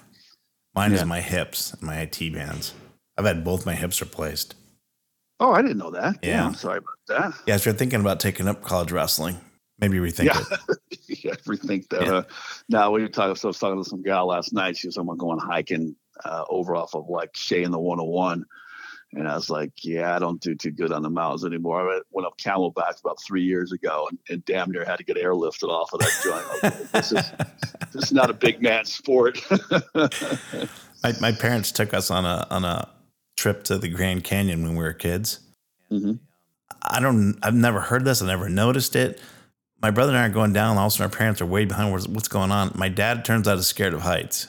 mine yeah. is my hips, and my IT bands. I've had both my hips replaced. Oh, I didn't know that. Yeah, yeah I'm sorry about that. Yeah, if you're thinking about taking up college wrestling, maybe rethink yeah. it. yeah, rethink that. Yeah. Uh, now we were talking. So I was talking to some gal last night. She was someone going hiking uh, over off of like Shea in the 101. And I was like, yeah, I don't do too good on the mountains anymore. I went up Camelback about three years ago and, and damn near had to get airlifted off of that joint. Like, this, is, this is not a big man sport. my, my parents took us on a on a trip to the Grand Canyon when we were kids. Mm-hmm. I don't. I've never heard this. I never noticed it. My brother and I are going down. All of a sudden, our parents are way behind. What's, what's going on? My dad turns out is scared of heights.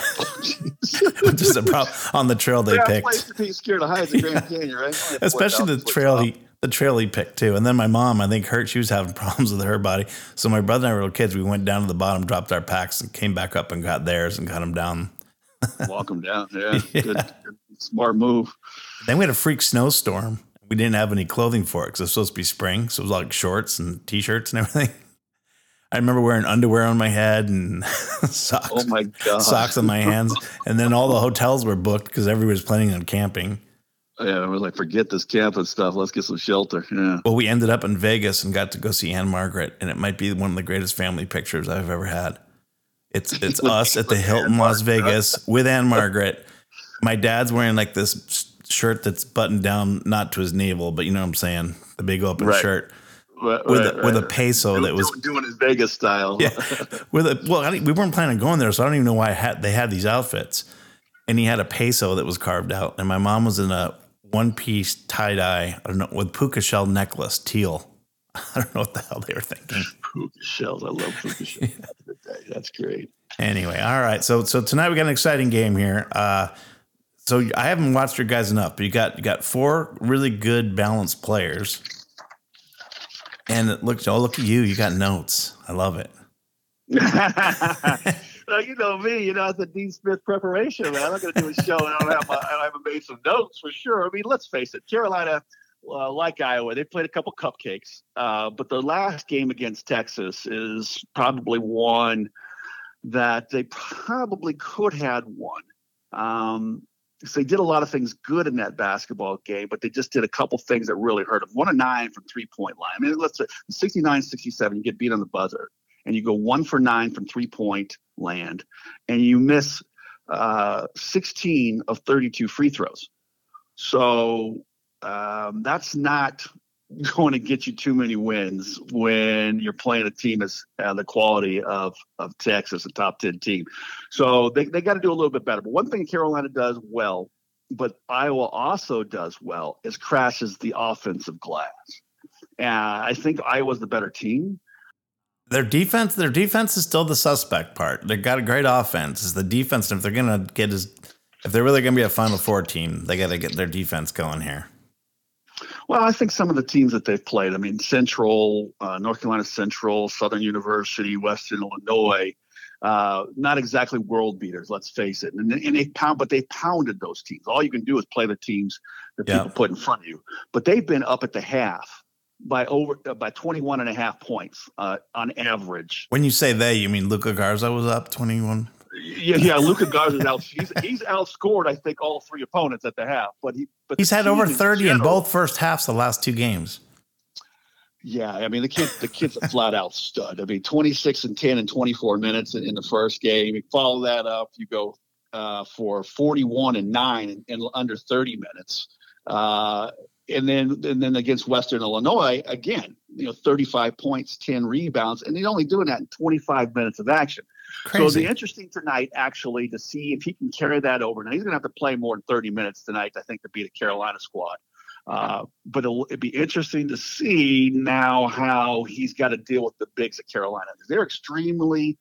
Which is a problem on the trail they yeah, picked. To be scared of in Grand Canyon, right? Especially the trail he the trail he picked too. And then my mom, I think, hurt. She was having problems with her body. So my brother and I were little kids. We went down to the bottom, dropped our packs, and came back up and got theirs and got them down. Walk them down. Yeah, yeah. Good, good, smart move. Then we had a freak snowstorm. We didn't have any clothing for it because it was supposed to be spring. So it was like shorts and t-shirts and everything. I remember wearing underwear on my head and socks. Oh my god, socks on my hands. And then all the hotels were booked because everybody was planning on camping. Oh, yeah, I was like, forget this camping stuff. Let's get some shelter. Yeah. Well, we ended up in Vegas and got to go see Ann-Margret, and it might be one of the greatest family pictures I've ever had. It's it's us at the Hilton Las Vegas with Ann-Margret. My dad's wearing like this shirt that's buttoned down, not to his navel, but you know what I'm saying, the big open right. shirt with right, a, with a peso that was doing his Vegas style. yeah, with a well, we weren't planning on going there, so I don't even know why had, they had these outfits. And he had a peso that was carved out, and my mom was in a one piece tie dye, I don't know, with puka shell necklace, teal. I don't know what the hell they were thinking. Puka shells, I love puka shells. That's great. Anyway, all right. So so tonight we got an exciting game here. Uh, so I haven't watched your guys enough, but you got you got four really good balanced players and look, oh, look at you. You got notes. I love it. well, you know me, you know, it's a Dean Smith preparation, man. I'm not going to do a show and I don't have my, I haven't made some notes for sure. I mean, let's face it, Carolina, uh, like Iowa, they played a couple cupcakes, uh, but the last game against Texas is probably one that they probably could have won. Um, so they did a lot of things good in that basketball game, but they just did a couple things that really hurt them. One of nine from three point line. I mean, let's say 69 67, you get beat on the buzzer, and you go one for nine from three point land, and you miss uh, 16 of 32 free throws. So um, that's not going to get you too many wins when you're playing a team as uh, the quality of of Texas, a top ten team. So they they got to do a little bit better. But one thing Carolina does well, but Iowa also does well, is crashes the offensive glass. And I think Iowa's the better team. Their defense, their defense is still the suspect part. They've got a great offense. Is the defense, and if they're gonna get as if they're really gonna be a Final Four team, they got to get their defense going here. Well, I think some of the teams that they've played, I mean, Central, uh, North Carolina Central, Southern University, Western Illinois, uh, not exactly world beaters, let's face it. And, and they pound, but they pounded those teams. All you can do is play the teams that yeah. people put in front of you. But they've been up at the half by over uh, by 21 and a half points uh, on average. When you say they, you mean Luka Garza was up 21? Yeah, yeah. Luka Garza's out. He's he's outscored, I think, all three opponents at the half. But he but he's had over thirty in, in both first halves the last two games. Yeah, I mean the kid the kid's a flat out stud. I mean, twenty six and ten in twenty four minutes in, in, the first game. You follow that up, you go uh, for forty one and nine in, in, under thirty minutes. Uh, and then and then against Western Illinois again, you know, 35 points, 10 rebounds, and he's only doing that in 25 minutes of action. Crazy. So it'll be interesting tonight, actually, to see if he can carry that over. Now he's going to have to play more than 30 minutes tonight, I think, to beat a Carolina squad. Uh, but it'll, it'll, be interesting to see now how he's got to deal with the bigs at Carolina. They're extremely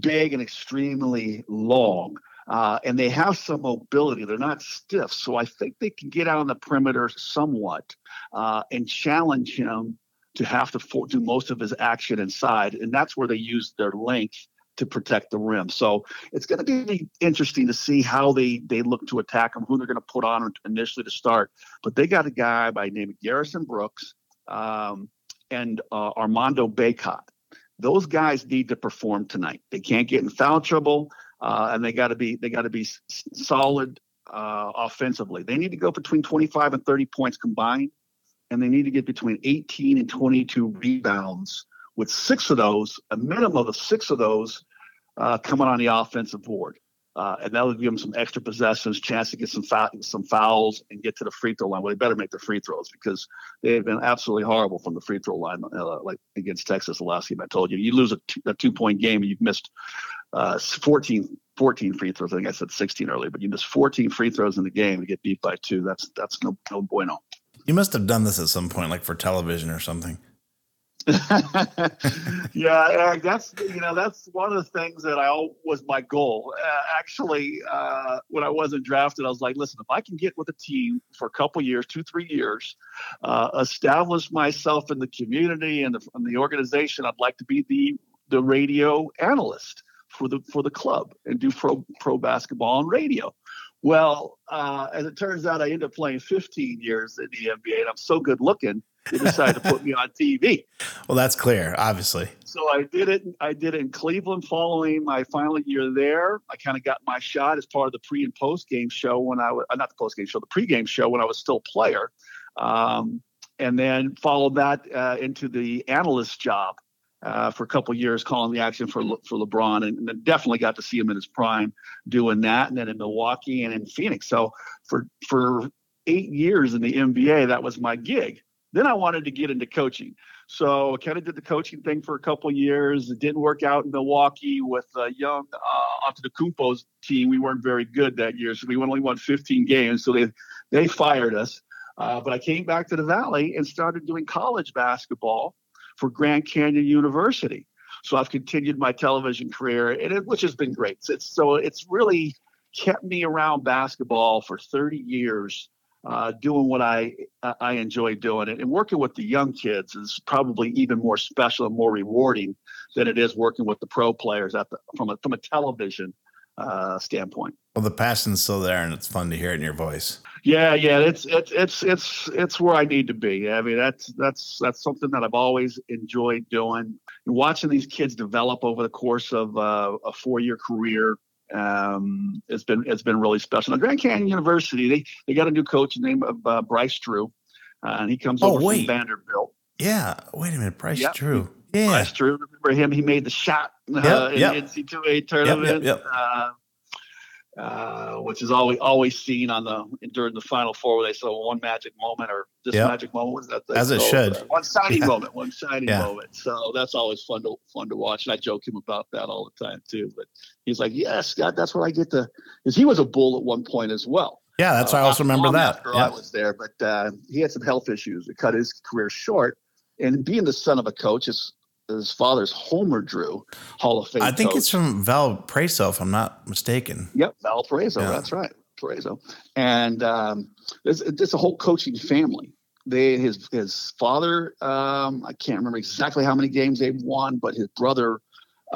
big and extremely long. Uh, and they have some mobility. They're not stiff. So I think they can get out on the perimeter somewhat uh, and challenge him to have to for- do most of his action inside. And that's where they use their length to protect the rim. So it's going to be interesting to see how they they look to attack them, who they're going to put on initially to start. But they got a guy by name of Garrison Brooks um, and uh, Armando Bacot. Those guys need to perform tonight. They can't get in foul trouble, uh, and they got to be they got to be solid uh, offensively. They need to go between 25 and 30 points combined, and they need to get between 18 and 22 rebounds with six of those, a minimum of six of those uh, coming on the offensive board. Uh, and that will give them some extra possessions, chance to get some some fouls and get to the free throw line. Well, they better make the free throws because they have been absolutely horrible from the free throw line, uh, like against Texas the last game I told you. You lose a two, a two point game and you've missed uh, 14, 14 free throws. I think I said 16 earlier, but you miss 14 free throws in the game to get beat by two. That's that's no, no bueno. You must have done this at some point, like for television or something. yeah, that's you know that's one of the things that I was my goal. Uh, actually, uh, when I wasn't drafted, I was like, listen, if I can get with a team for a couple years, two three years, uh, establish myself in the community and the, in the organization, I'd like to be the the radio analyst for the for the club and do pro pro basketball on radio. Well, uh, as it turns out, I ended up playing 15 years in the NBA, and I'm so good looking they decided to put me on TV. Well, that's clear, obviously. So I did it. I did it in Cleveland following my final year there. I kind of got my shot as part of the pre and post game show when I was uh, not the post game show, the pre game show when I was still a player, um, and then followed that uh, into the analyst job. Uh, for a couple years, calling the action for Le- for LeBron, and, and definitely got to see him in his prime doing that. And then in Milwaukee and in Phoenix. So for for eight years in the NBA, that was my gig. Then I wanted to get into coaching. So I kind of did the coaching thing for a couple years. It didn't work out in Milwaukee with a young uh, Antetokounmpo's team. We weren't very good that year, so we only won 15 games. So they they fired us. Uh, but I came back to the Valley and started doing college basketball for Grand Canyon University. So I've continued my television career, and it, which has been great. It's, so it's really kept me around basketball for 30 years uh, doing what I I enjoy doing it, and working with the young kids is probably even more special and more rewarding than it is working with the pro players at the, from a from a television uh, standpoint. Well, the passion's still there, and it's fun to hear it in your voice. Yeah, yeah, it's it's it's it's it's where I need to be. I mean, that's that's that's something that I've always enjoyed doing. And watching these kids develop over the course of uh, a four year career um, it's been it's been really special. Now, Grand Canyon University, they they got a new coach named uh, Bryce Drew, uh, and he comes Oh, over wait. from Vanderbilt. Yeah. Wait a minute, Bryce Yep. Drew. Yeah. Bryce Drew, remember him? He made the shot uh, in yep. the NC2A tournament, yep. Uh, uh, which is always always seen on the during the Final Four where they saw one magic moment or this Yep. magic moment. What is that? As it should. Uh, one shining Yeah. moment. One shining Yeah. moment. So that's always fun to fun to watch. And I joke him about that all the time too. But he's like, "Yes, God, that's what I get to." Because he was a bull at one point as well. Yeah, that's why I Uh, also remember that. After Yeah. I was there, but uh, he had some health issues that cut his career short. And being the son of a coach, his, his father's Homer Drew, Hall of Fame. I think coach. it's from Val Preso, if I'm not mistaken. Yep, Valparaiso. Yeah. That's right, Paraiso. And um, there's, there's a whole coaching family. They his his father. Um, I can't remember exactly how many games they've won, but his brother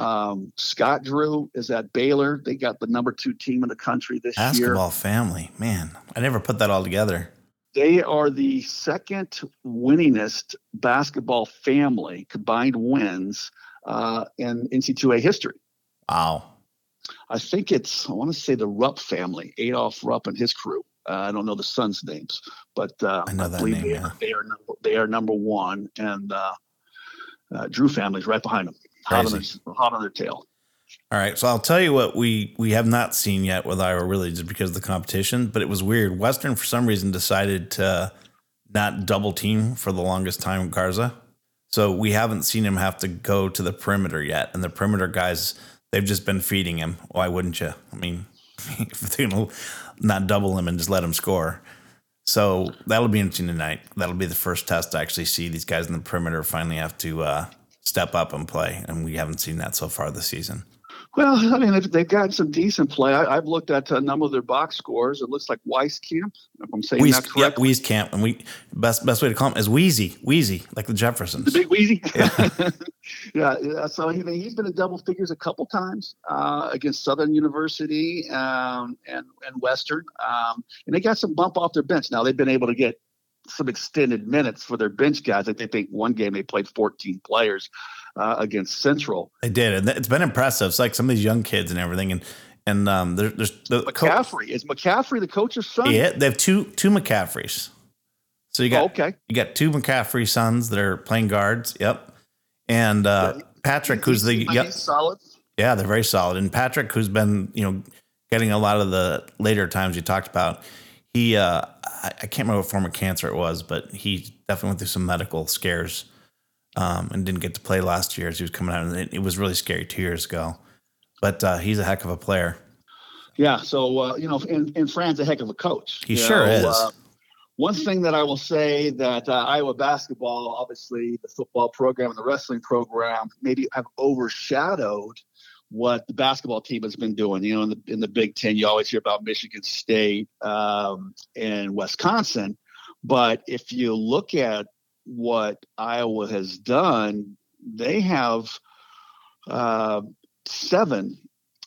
um, Scott Drew is at Baylor. They got the number two team in the country this year. Basketball family. Man, I never put that all together. They are the second winningest basketball family combined wins uh, in NC2A history. Wow. I think it's I want to say the Rupp family, Adolph Rupp and his crew. Uh, I don't know the sons' names, but uh, I know that believe name, they, yeah. are, they are number they are number one, and uh, uh, Drew family's right behind them, hot Crazy. their, hot their tail. All right, so I'll tell you what we we have not seen yet with Iowa, really, just because of the competition. But it was weird. Western, for some reason, decided to not double team for the longest time Garza. So we haven't seen him have to go to the perimeter yet. And the perimeter guys, they've just been feeding him. Why wouldn't you? I mean, if they're gonna not double him and just let him score. So that'll be interesting tonight. That'll be the first test to actually see these guys in the perimeter finally have to uh, step up and play. And we haven't seen that so far this season. Well, I mean, they've, they've got some decent play. I, have looked at a number of their box scores. It looks like Wieskamp, if I'm saying Weiss, that correctly. Yep, Wieskamp. And we best best way to call him is Wheezy, Wheezy, like the Jeffersons. The big Wheezy. Yeah. yeah. So he, he's been in double figures a couple times uh, against Southern University um, and and Western, um, and they got some bump off their bench. Now they've been able to get some extended minutes for their bench guys. I think one game they played 14 players uh, against Central. They did, and it's been impressive. It's like some of these young kids and everything, and and um, there's there's the McCaffery co- is McCaffery the coach's son. Yeah, they have two two McCafferys. So you got oh, okay, you got two McCaffery sons that are playing guards. Yep, and uh, yeah, Patrick, who's the yep, solid. Yeah, they're very solid, and Patrick, who's been you know getting a lot of the later times you talked about. He, uh, I, I can't remember what form of cancer it was, but he definitely went through some medical scares um, and didn't get to play last year as he was coming out. And it, it was really scary two years ago. But uh, he's a heck of a player. Yeah. So, uh, you know, and, and Fran's a heck of a coach. He sure know, is. Uh, one thing that I will say that uh, Iowa basketball, obviously the football program and the wrestling program, maybe have overshadowed what the basketball team has been doing. You know, in the in the Big Ten, you always hear about Michigan State um, and Wisconsin, but if you look at what Iowa has done, they have uh, seven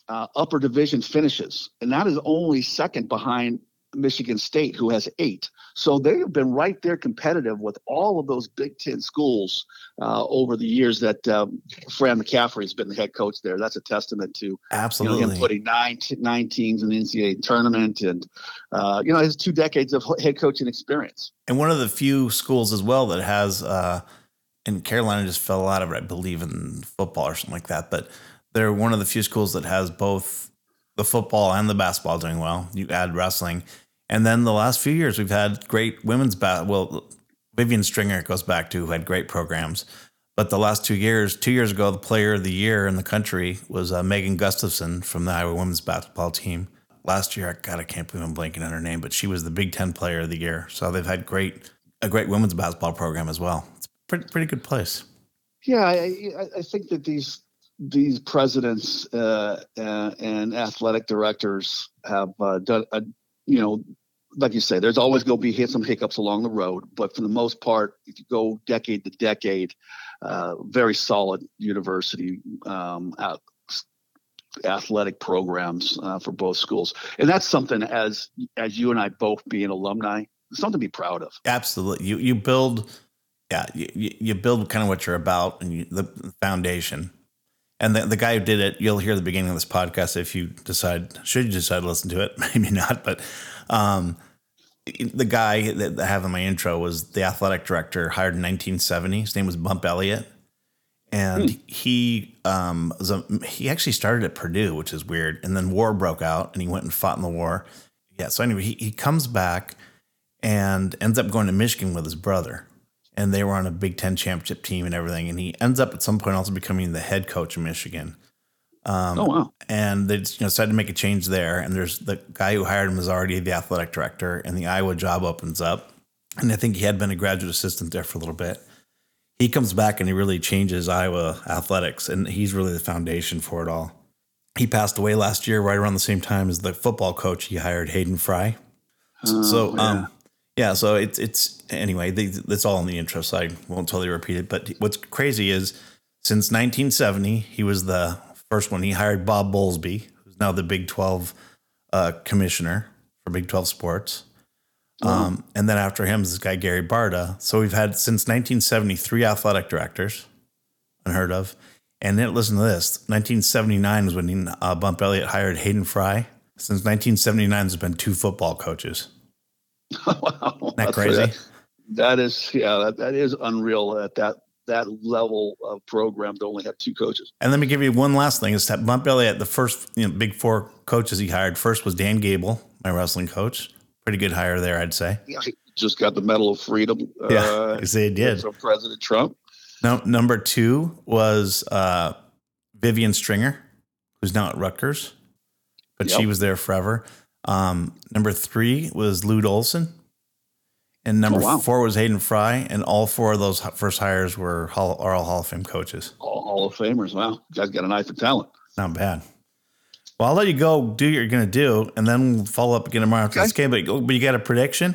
uh, upper division finishes, and that is only second behind Michigan State, who has eight. So they have been right there competitive with all of those Big Ten schools uh, over the years that um, Fran McCaffery has been the head coach there. That's a testament to absolutely you know, him putting nine nine teams in the NCAA tournament, and uh, you know his two decades of head coaching experience. And one of the few schools as well that has, uh, and Carolina just fell out of it, I believe, in football or something like that, but. They're one of the few schools that has both the football and the basketball doing well. You add wrestling, and then the last few years, we've had great women's bat. Well, Vivian Stringer goes back to who had great programs. But the last two years, two years ago, the player of the year in the country was uh, Megan Gustafson from the Iowa women's basketball team. Last year, God, I can't believe I'm blanking on her name, but she was the Big Ten player of the year. So they've had great a great women's basketball program as well. It's pretty pretty good place. Yeah, I, I think that these these presidents uh, uh, and athletic directors have uh, done a you know, like you say, there's always going to be some hiccups along the road, but for the most part, if you go decade to decade, uh, very solid university um, athletic programs uh, for both schools, and that's something as as you and I both being alumni, something to be proud of. Absolutely, you you build, yeah, you, you build kind of what you're about and you, the foundation. And the, the guy who did it, you'll hear the beginning of this podcast if you decide, should you decide to listen to it, maybe not, but um, the guy that I have in my intro was the athletic director hired in 1970. His name was Bump Elliott. And hmm. he um, a, he actually started at Purdue, which is weird. And then war broke out and he went and fought in the war. Yeah. So anyway, he, he comes back and ends up going to Michigan with his brother and they were on a Big Ten championship team and everything. And he ends up at some point also becoming the head coach of Michigan. Um, oh wow! And they just, you know, decided to make a change there. And there's the guy who hired him is already the athletic director, and the Iowa job opens up. And I think he had been a graduate assistant there for a little bit. He comes back and he really changes Iowa athletics, and he's really the foundation for it all. He passed away last year, right around the same time as the football coach he hired, Hayden Fry. Oh, so, yeah. um, yeah, so it's it's anyway. They, that's all in the intro, so I won't totally repeat it. But what's crazy is since 1970, he was the first one. He hired Bob Bowlesby, who's now the Big 12 uh, commissioner for Big 12 sports. Um, and then after him is this guy Gary Barta. So we've had since 1973 athletic directors, unheard of. And then listen to this: 1979 was when uh, Bump Elliott hired Hayden Fry. Since 1979, there's been two football coaches. wow, Isn't that crazy? That, that is, yeah, that, that is unreal at that that level of program to only have two coaches. And let me give you one last thing: is that Bump Elliott, the first you know, big four coaches he hired, first was Dan Gable, my wrestling coach. Pretty good hire there, I'd say. Yeah, he just got the Medal of Freedom. Yeah, uh, they did from President Trump. No, number two was uh, Vivian Stringer, who's now at Rutgers, but yep. she was there forever. Um, number three was Lute Olson. And number oh, wow. four was Hayden Fry. And all four of those first hires were Hall, are all Hall of Fame coaches. All Hall of Famers. Wow. You guys got an eye for talent. Not bad. Well, I'll let you go do what you're going to do, and then we'll follow up again tomorrow after Okay. this game. But, but you got a prediction?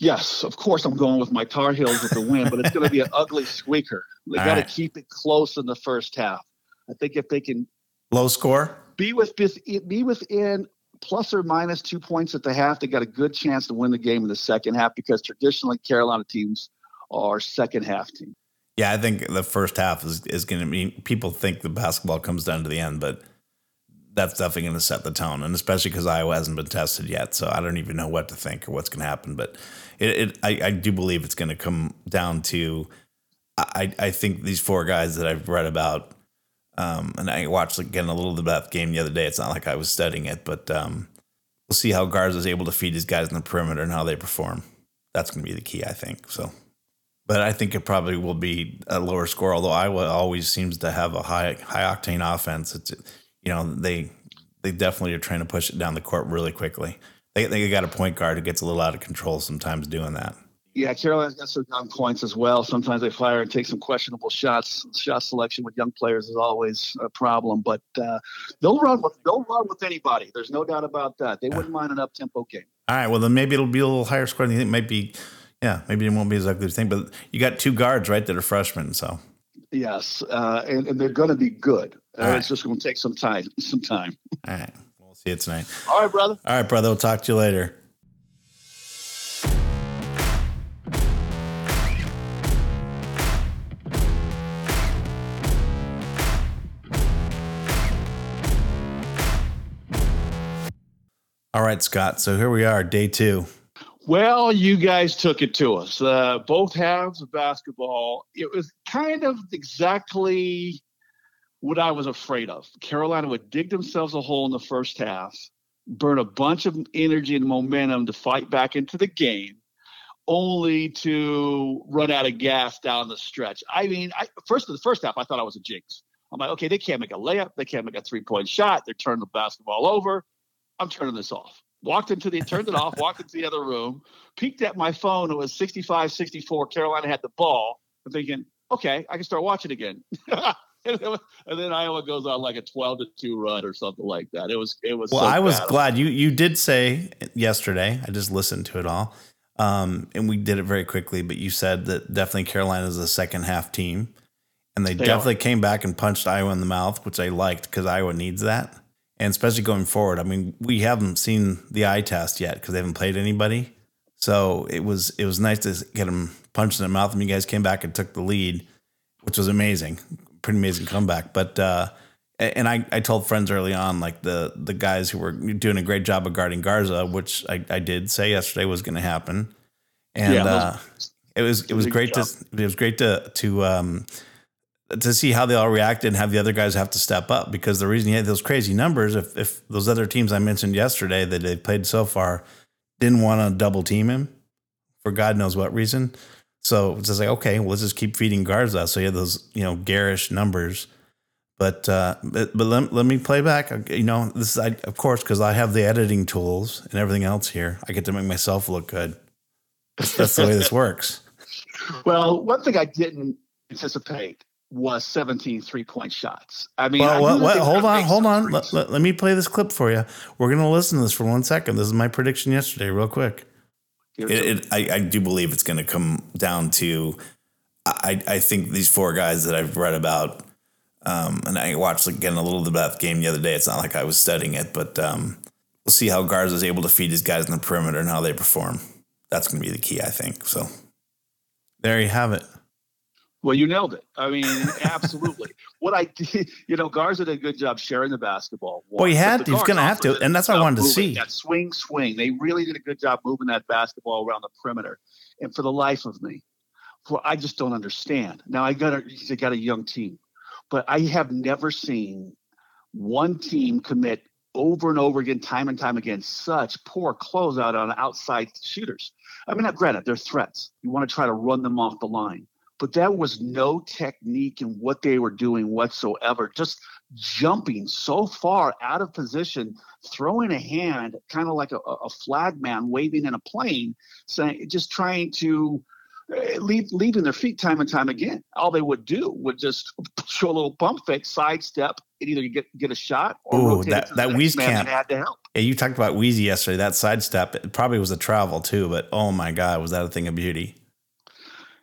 Yes, of course I'm going with my Tar Heels with the win, but it's going to be an ugly squeaker. They got to right. keep it close in the first half. I think if they can Low score? be with be within plus or minus two points at the half, they got a good chance to win the game in the second half because traditionally Carolina teams are second half teams. Yeah, I think the first half is, is going to be. People think the basketball comes down to the end, but that's definitely going to set the tone, and especially because Iowa hasn't been tested yet, so I don't even know what to think or what's going to happen. But it, it I, I do believe it's going to come down to. I, I think these four guys that I've read about, um, and I watched again a little bit of the game the other day. It's not like I was studying it, but um, we'll see how Garza is able to feed these guys in the perimeter and how they perform. That's going to be the key, I think. So but I think it probably will be a lower score. Although Iowa always seems to have a high high octane offense. It's you know they they definitely are trying to push it down the court really quickly. They they got a point guard who gets a little out of control sometimes doing that. Yeah, Carolina's got some young points as well. Sometimes they fire and take some questionable shots. Shot selection with young players is always a problem, but uh, they'll run with they'll run with anybody. There's no doubt about that. They wouldn't mind an up tempo game. All right, well then maybe it'll be a little higher score than you think. It might be, yeah, maybe it won't be exactly the you think. But you got two guards right that are freshmen, so Yes, uh, and, and they're going to be good. Uh, right. It's just going to take some time. Some time. all right, we'll see it tonight. All right, brother. All right, brother, we'll talk to you later. All right, Scott. So here we are, day two. Well, you guys took it to us. Uh, both halves of basketball. It was kind of exactly what I was afraid of. Carolina would dig themselves a hole in the first half, burn a bunch of energy and momentum to fight back into the game, only to run out of gas down the stretch. I mean, I, first of the first half, I thought I was a jinx. I'm like, okay, they can't make a layup, they can't make a three point shot. They're turning the basketball over. I'm turning this off. Walked into the, turned it off, walked into the other room, peeked at my phone. It was 65 64. Carolina had the ball. I'm thinking, okay, I can start watching again. and, was- and then Iowa goes on like a 12 to 2 run or something like that. It was, it was, Well, so I was bad. glad you you did say yesterday. I just listened to it all, um, and we did it very quickly. But you said that definitely Carolina is a second half team, and they, They definitely came back and punched Iowa in the mouth, which I liked because Iowa needs that, and especially going forward. I mean, we haven't seen the eye test yet because they haven't played anybody, so it was it was nice to get them punched in the mouth. And you guys came back and took the lead, which was amazing, pretty amazing comeback. But uh, and I, I told friends early on, like the the guys who were doing a great job of guarding Garza, which I, I did say yesterday was going to happen, and Yeah, uh, it was it was did a great to it was great to to um to see how they all reacted and have the other guys have to step up because the reason you had those crazy numbers, if if those other teams I mentioned yesterday that they played so far didn't want to double team him for God knows what reason. So it's just like, okay, well, let's just keep feeding Garza. So you have those, you know, garish numbers. But uh, but, but let, let me play back. You know, this is I, of course because I have the editing tools and everything else here. I get to make myself look good. That's the way this works. Well, one thing I didn't anticipate was 17 three point shots. I mean, I Well, knew what, that what, they hold on, hold on. Let, let, let me play this clip for you. We're going to listen to this for one second. This is my prediction yesterday, real quick. It, it, I, I do believe it's going to come down to. I, I think these four guys that I've read about, um, and I watched again a little bit about the game the other day. It's not like I was studying it, but um, we'll see how Garza is able to feed his guys in the perimeter and how they perform. That's going to be the key, I think. So there you have it. Well, you nailed it. I mean, absolutely. what I did, you know, Garza did a good job sharing the basketball. Well, he had to. He's guards gonna have to, and that's what I wanted to see. That swing, swing. They really did a good job moving that basketball around the perimeter. And for the life of me, for I just don't understand. Now I got a, I got a young team, but I have never seen one team commit over and over again, time and time again, such poor closeout on outside shooters. I mean, now, granted, they're threats. You want to try to run them off the line, but there was no technique in what they were doing whatsoever. Just jumping so far out of position, throwing a hand, kind of like a, a flag man waving in a plane, saying, just trying to uh, leave, leaving their feet time and time again. All they would do would just show a little pump fake, sidestep, and either get get a shot or Ooh, that- that next man had to help. Yeah, you talked about Wheezy yesterday. That sidestep, it probably was a travel too, but oh my God, was that a thing of beauty?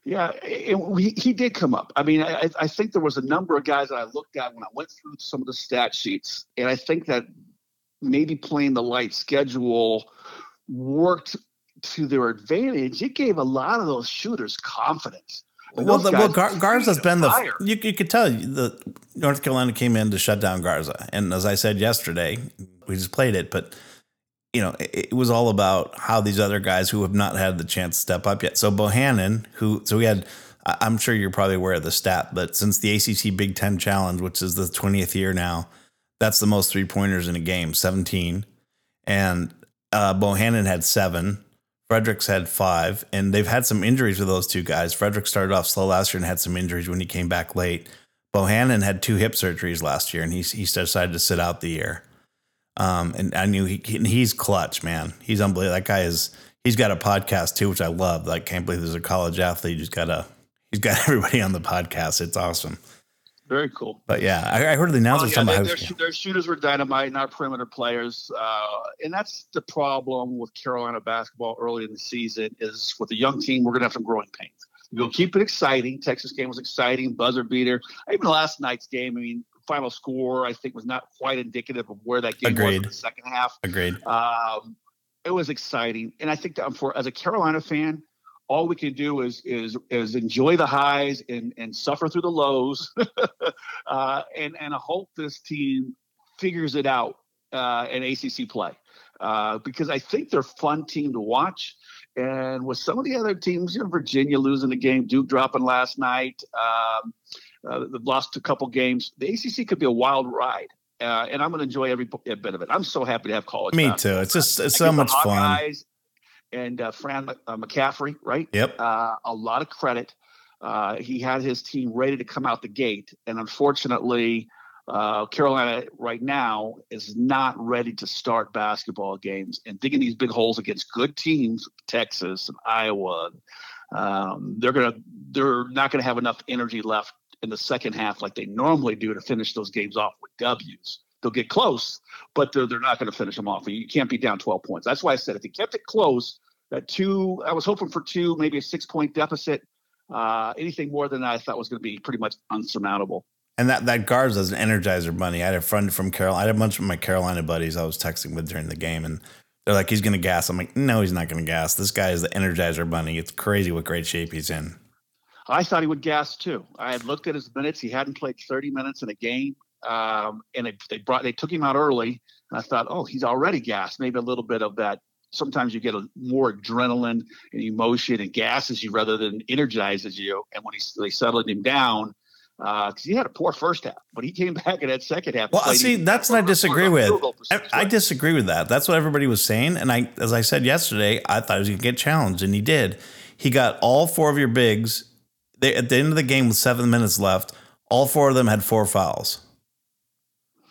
Yeah, and we, he did come up. I mean, I, I think there was a number of guys that I looked at when I went through some of the stat sheets, and I think that maybe playing the light schedule worked to their advantage. It gave a lot of those shooters confidence. Well, the, well, Gar- Garza's been the fire. you, you could tell the North Carolina came in to shut down Garza, and as I said yesterday, we just played it, but you know it, it was all about how these other guys who have not had the chance to step up yet. So Bohannon, who so we had, I'm sure you're probably aware of the stat, but since the ACC Big Ten Challenge, which is the 20th year now, that's the most three pointers in a game, 17, and uh, Bohannon had seven. Fredricks had five, and they've had some injuries with those two guys. Fredrick started off slow last year and had some injuries when he came back late. Bohannon had two hip surgeries last year, and he's he decided to sit out the year. Um, and I knew he, he he's clutch, man. He's unbelievable. That guy is. He's got a podcast too, which I love. I can't believe there's a college athlete who's got a. He's got everybody on the podcast. It's awesome. Very cool. But yeah, I, I heard the announcers Oh, yeah, talking their, about their, their shooters were dynamite, not perimeter players, uh, and that's the problem with Carolina basketball early in the season. Is with a young team, we're going to have some growing pains. We'll keep it exciting. Texas game was exciting, buzzer beater. Even last night's game, I mean, final score I think was not quite indicative of where that game was in the second half. Agreed. Um, it was exciting, and I think that for as a Carolina fan, all we can do is is is enjoy the highs and and suffer through the lows, uh, and and I hope this team figures it out uh, in ACC play uh, because I think they're a fun team to watch. And with some of the other teams, you know, Virginia losing the game, Duke dropping last night, um, uh, they've lost a couple games. The ACC could be a wild ride. Uh, and I'm going to enjoy every bit of it. I'm so happy to have college. Me too. It's just it's so much fun. And uh, Fran uh, McCaffery, right? Yep. Uh, a lot of credit. Uh, he had his team ready to come out the gate, and unfortunately, uh, Carolina right now is not ready to start basketball games and digging these big holes against good teams, Texas and Iowa. Um, they're gonna, they're not gonna have enough energy left in the second half like they normally do to finish those games off with W's. They'll get close, but they're, they're not going to finish them off. You can't be down 12 points. That's why I said if they kept it close, that two, I was hoping for two, maybe a six point deficit. Uh, anything more than that, I thought was going to be pretty much unsurmountable. And that that Garza is an energizer bunny. I had a friend from Carolina. I had a bunch of my Carolina buddies I was texting with during the game, and they're like, "He's going to gas." I'm like, "No, he's not going to gas. This guy is the energizer bunny. It's crazy what great shape he's in." I thought he would gas too. I had looked at his minutes. He hadn't played 30 minutes in a game. Um, and they, they brought, they took him out early. And I thought, oh, he's already gassed. Maybe a little bit of that. Sometimes you get a more adrenaline and emotion and gasses you rather than energizes you. And when he, they settled him down, because he had a poor first half, but he came back in that second half. Well, see, that's what I disagree with. I, I disagree with that. That's what everybody was saying, and I, as I said yesterday, I thought he was going to get challenged, and he did. He got all four of your bigs. They, at the end of the game, with seven minutes left, all four of them had four fouls.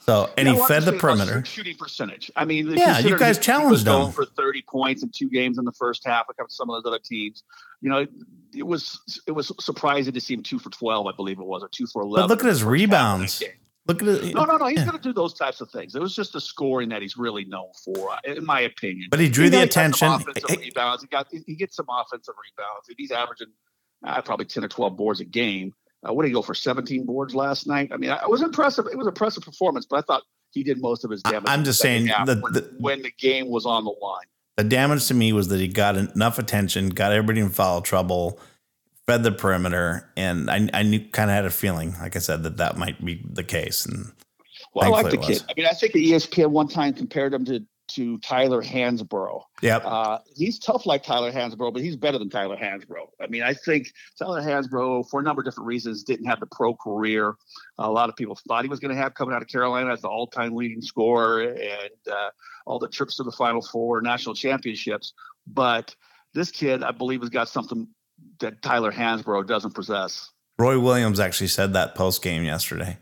So, and he fed the perimeter. Shooting percentage. I mean, Yeah, you guys he- challenged he him. for 30 points in two games in the first half, like some of those other teams. You know, it, it was it was surprising to see him two for 12, I believe it was, or two for 11. But look at his in the first half of that rebounds. Look at it. No, no, no. He's Yeah. going to do those types of things. It was just the scoring that he's really known for, in my opinion. But he drew the got some attention. rebounds. He got he gets some offensive rebounds. And he's averaging uh, probably 10 or 12 boards a game. Uh, what did he go for? 17 boards last night. I mean, I- it was impressive. It was impressive performance, but I thought he did most of his damage. I'm just saying that when, the- when the game was on the line. The damage to me was that he got enough attention, got everybody in foul trouble, fed the perimeter, and I, I knew kind of had a feeling, like I said, that that might be the case. And Well, I like the kid. I mean, I think the ESPN one time compared him to to Tyler Hansbrough. yep, Uh, he's tough like Tyler Hansbrough, but he's better than Tyler Hansbrough. I mean, I think Tyler Hansbrough, for a number of different reasons, didn't have the pro career a lot of people thought he was going to have coming out of Carolina as the all-time leading scorer and uh, all the trips to the Final Four, national championships. But this kid, I believe, has got something that Tyler Hansbrough doesn't possess. Roy Williams actually said that post game yesterday.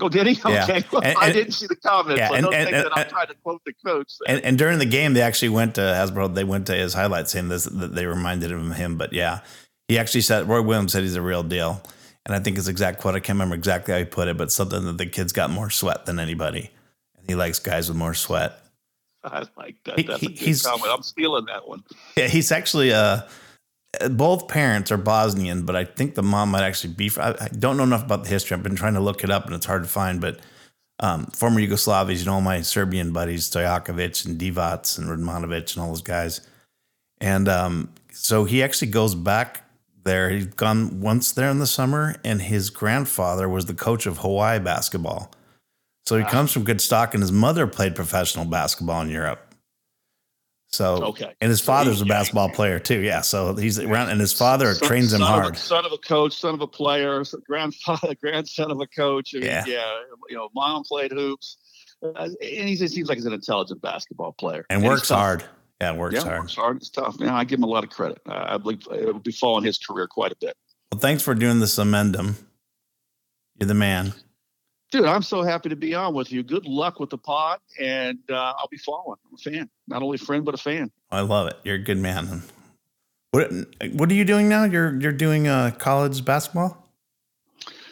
Oh, did he? Yeah. Okay. Well, And- I and- didn't see the comments. Yeah, so and- don't and- think that I'm trying to quote the coach. And, and during the game, they actually went to Hansbrough. They went to his highlights saying this that they reminded him of him. But yeah, he actually said Roy Williams said he's a real deal. And I think his exact quote, I can't remember exactly how he put it, but something that the kid's got more sweat than anybody. And he likes guys with more sweat. I like that. That's he, a good he's, comment. I'm stealing that one. Yeah, he's actually uh both parents are Bosnian, but I think the mom might actually be. I, I don't know enough about the history. I've been trying to look it up, and it's hard to find. But um, former Yugoslavians, you know, all my Serbian buddies, Stojakovic and Divac and Radmanovic and all those guys. And um, so he actually goes back there. He'd gone once there in the summer, and his grandfather was the coach of Hawaii basketball. So he wow. comes from good stock, and his mother played professional basketball in Europe. So okay, and his father's a basketball player too. Yeah, so he's around, and his father son, trains him hard. A, son of a coach, son of a player, grandfather, grandson of a coach. Mean, yeah, yeah. You know, mom played hoops, uh, and he seems like he's an intelligent basketball player and, and works hard. Yeah, works yeah, hard. Works hard. It's tough. Man, I give him a lot of credit. Uh, I believe it will be following his career quite a bit. Well, thanks for doing this amendum. You're the man. Dude, I'm so happy to be on with you. Good luck with the pod, and uh, I'll be following. I'm a fan, not only a friend but a fan. I love it. You're a good man. What What are you doing now? You're You're doing uh, college basketball.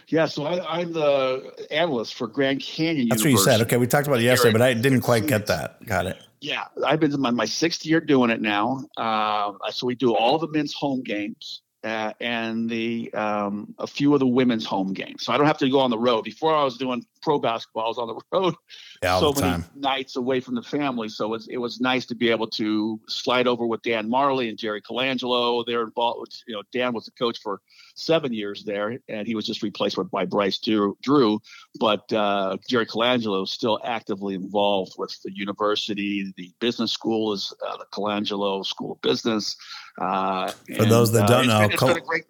Yeah, so I, am the analyst for Grand Canyon. That's University. what you said. Okay, we talked about it yesterday, but I didn't quite get that. Got it. Yeah, I've been my, my sixth year doing it now. Uh, so we do all the men's home games uh, and the um, a few of the women's home games. So I don't have to go on the road. Before I was doing pro basketball, I was on the road yeah, so many time. nights away from the family. So it was, it was nice to be able to slide over with Dan Majerle and Jerry Colangelo. They're involved. You know, Dan was the coach for seven years there, and he was just replaced by Bryce Drew. Drew but uh, Jerry Colangelo is still actively involved with the university. The business school is uh, the Colangelo School of Business. Uh, for and, those that uh, don't know, Col- great,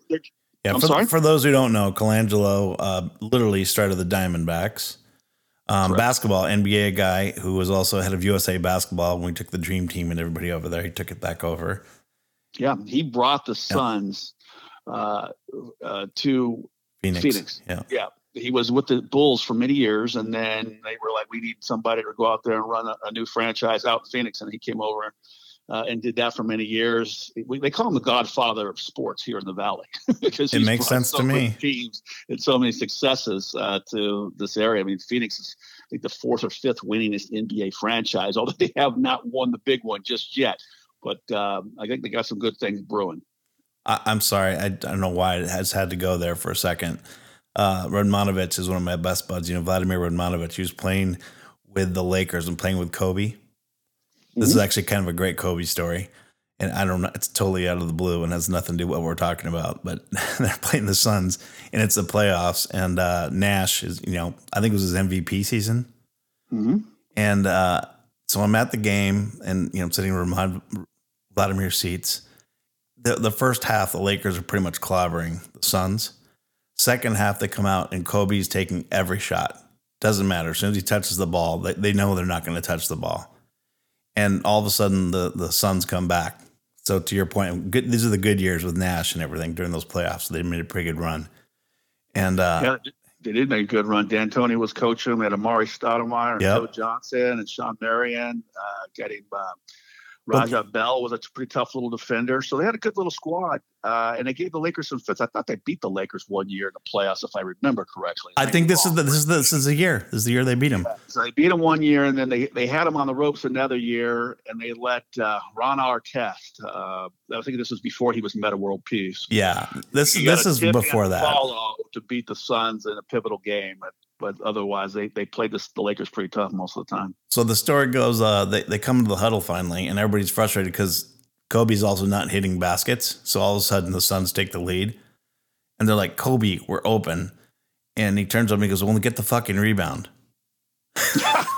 yeah, for, for, those who don't know, Colangelo uh, literally started the Diamondbacks. Um, basketball NBA guy who was also head of USA basketball when we took the Dream Team and everybody over there. He took it back over. Yeah, he brought the Suns uh, uh, to Phoenix. Phoenix. Yeah, yeah. He was with the Bulls for many years, and then they were like, "We need somebody to go out there and run a, a new franchise out in Phoenix." And he came over uh, and did that for many years. We, they call him the Godfather of sports here in the Valley because it makes sense so to me. Teams and so many successes uh, to this area. I mean, Phoenix is I think the fourth or fifth winningest NBA franchise, although they have not won the big one just yet. But um, I think they got some good things brewing. I, am sorry. I, I, don't know why it has had to go there for a second. Uh, Radmanovic is one of my best buds. You know, Vladimir Radmanovic, he was playing with the Lakers and playing with Kobe. This mm-hmm. is actually kind of a great Kobe story. And I don't know, it's totally out of the blue and has nothing to do with what we're talking about. But they're playing the Suns and it's the playoffs. And uh, Nash is, you know, I think it was his MVP season. Mm-hmm. And uh, so I'm at the game and, you know, I'm sitting in Vladimir seats the, the first half, the Lakers are pretty much clobbering the Suns. Second half, they come out and Kobe's taking every shot. Doesn't matter. As soon as he touches the ball, they, they know they're not going to touch the ball. And all of a sudden, the, the Suns come back. So to your point, good, these are the good years with Nash and everything during those playoffs. They made a pretty good run. And uh, yeah, they did make a good run. D'Antoni was coaching. They had Amar'e Stoudemire and yep. Joe Johnson and Shawn Marion uh, getting uh, Raja Bell was a pretty tough little defender. So they had a good little squad. Uh, and they gave the Lakers some fits. I thought they beat the Lakers one year in the playoffs, if I remember correctly. I, think this is the, this is the, this is the year. This is the year they beat them. Yeah. So they beat them one year, and then they, they had them on the ropes another year, and they let uh, Ron Artest. Uh, I think this was before he was Metta World Peace. Yeah, this this is before that. Follow to beat the Suns in a pivotal game but otherwise they, they played this, the Lakers pretty tough most of the time. So the story goes, uh, they, they come to the huddle finally, and everybody's frustrated because Kobe's also not hitting baskets. So all of a sudden the Suns take the lead, and they're like, Kobe, we're open. And he turns on me and goes, well, get the fucking rebound. that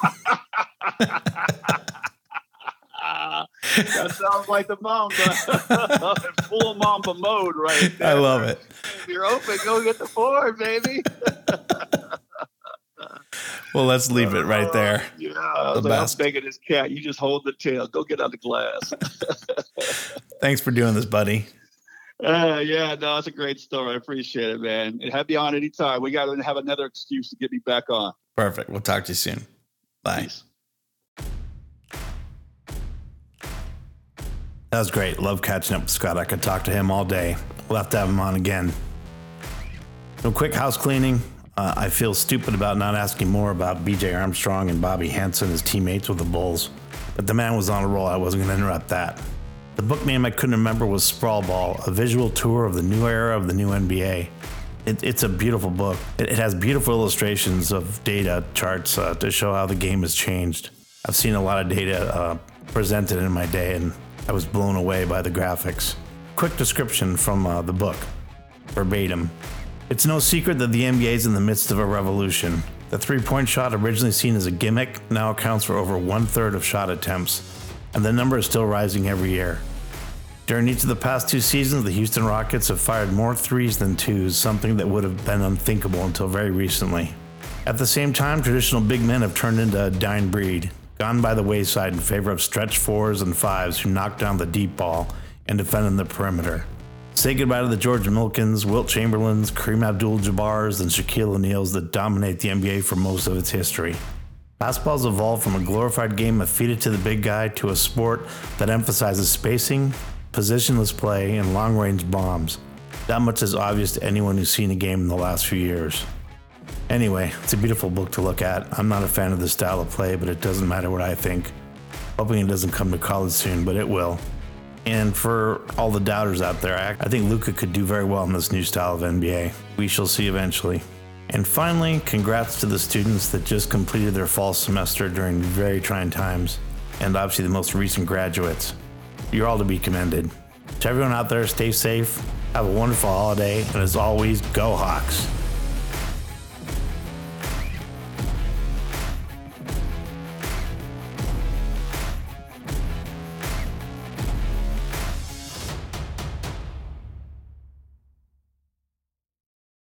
sounds like the Mamba. Full Mamba mode right there. I love it. If you're open, go get the board, baby. Well, let's leave it right there. Uh, yeah, the like, best. I'm begging this cat. You just hold the tail. Go get on the glass. Thanks for doing this, buddy. Uh, yeah, no, it's a great story. I appreciate it, man. And have you on anytime. We got to have another excuse to get me back on. Perfect. We'll talk to you soon. Bye. Peace. That was great. Love catching up with Scott. I could talk to him all day. We'll have to have him on again. No quick house cleaning. Uh, I feel stupid about not asking more about BJ Armstrong and Bobby Hansen, his teammates with the Bulls, but the man was on a roll. I wasn't going to interrupt that. The book name I couldn't remember was Sprawl Ball, a visual tour of the new era of the new NBA. It, it's a beautiful book. It, it, has beautiful illustrations of data charts uh, to show how the game has changed. I've seen a lot of data uh, presented in my day, and I was blown away by the graphics. Quick description from uh, the book, verbatim. It's no secret that the NBA is in the midst of a revolution. The three point shot, originally seen as a gimmick, now accounts for over one third of shot attempts, and the number is still rising every year. During each of the past two seasons, the Houston Rockets have fired more threes than twos, something that would have been unthinkable until very recently. At the same time, traditional big men have turned into a dying breed, gone by the wayside in favor of stretch fours and fives who knock down the deep ball and defend in the perimeter. Say goodbye to the George Mikans, Wilt Chamberlains, Kareem Abdul Jabbars, and Shaquille O'Neals that dominate the NBA for most of its history. Basketball's evolved from a glorified game of feed it to the big guy to a sport that emphasizes spacing, positionless play, and long range bombs. That much is obvious to anyone who's seen a game in the last few years. Anyway, it's a beautiful book to look at. I'm not a fan of the style of play, but it doesn't matter what I think. Hoping it doesn't come to college soon, but it will. And for all the doubters out there, I think Luka could do very well in this new style of NBA. We shall see eventually. And finally, congrats to the students that just completed their fall semester during very trying times, and obviously the most recent graduates. You're all to be commended. To everyone out there, stay safe, have a wonderful holiday, and as always, go Hawks.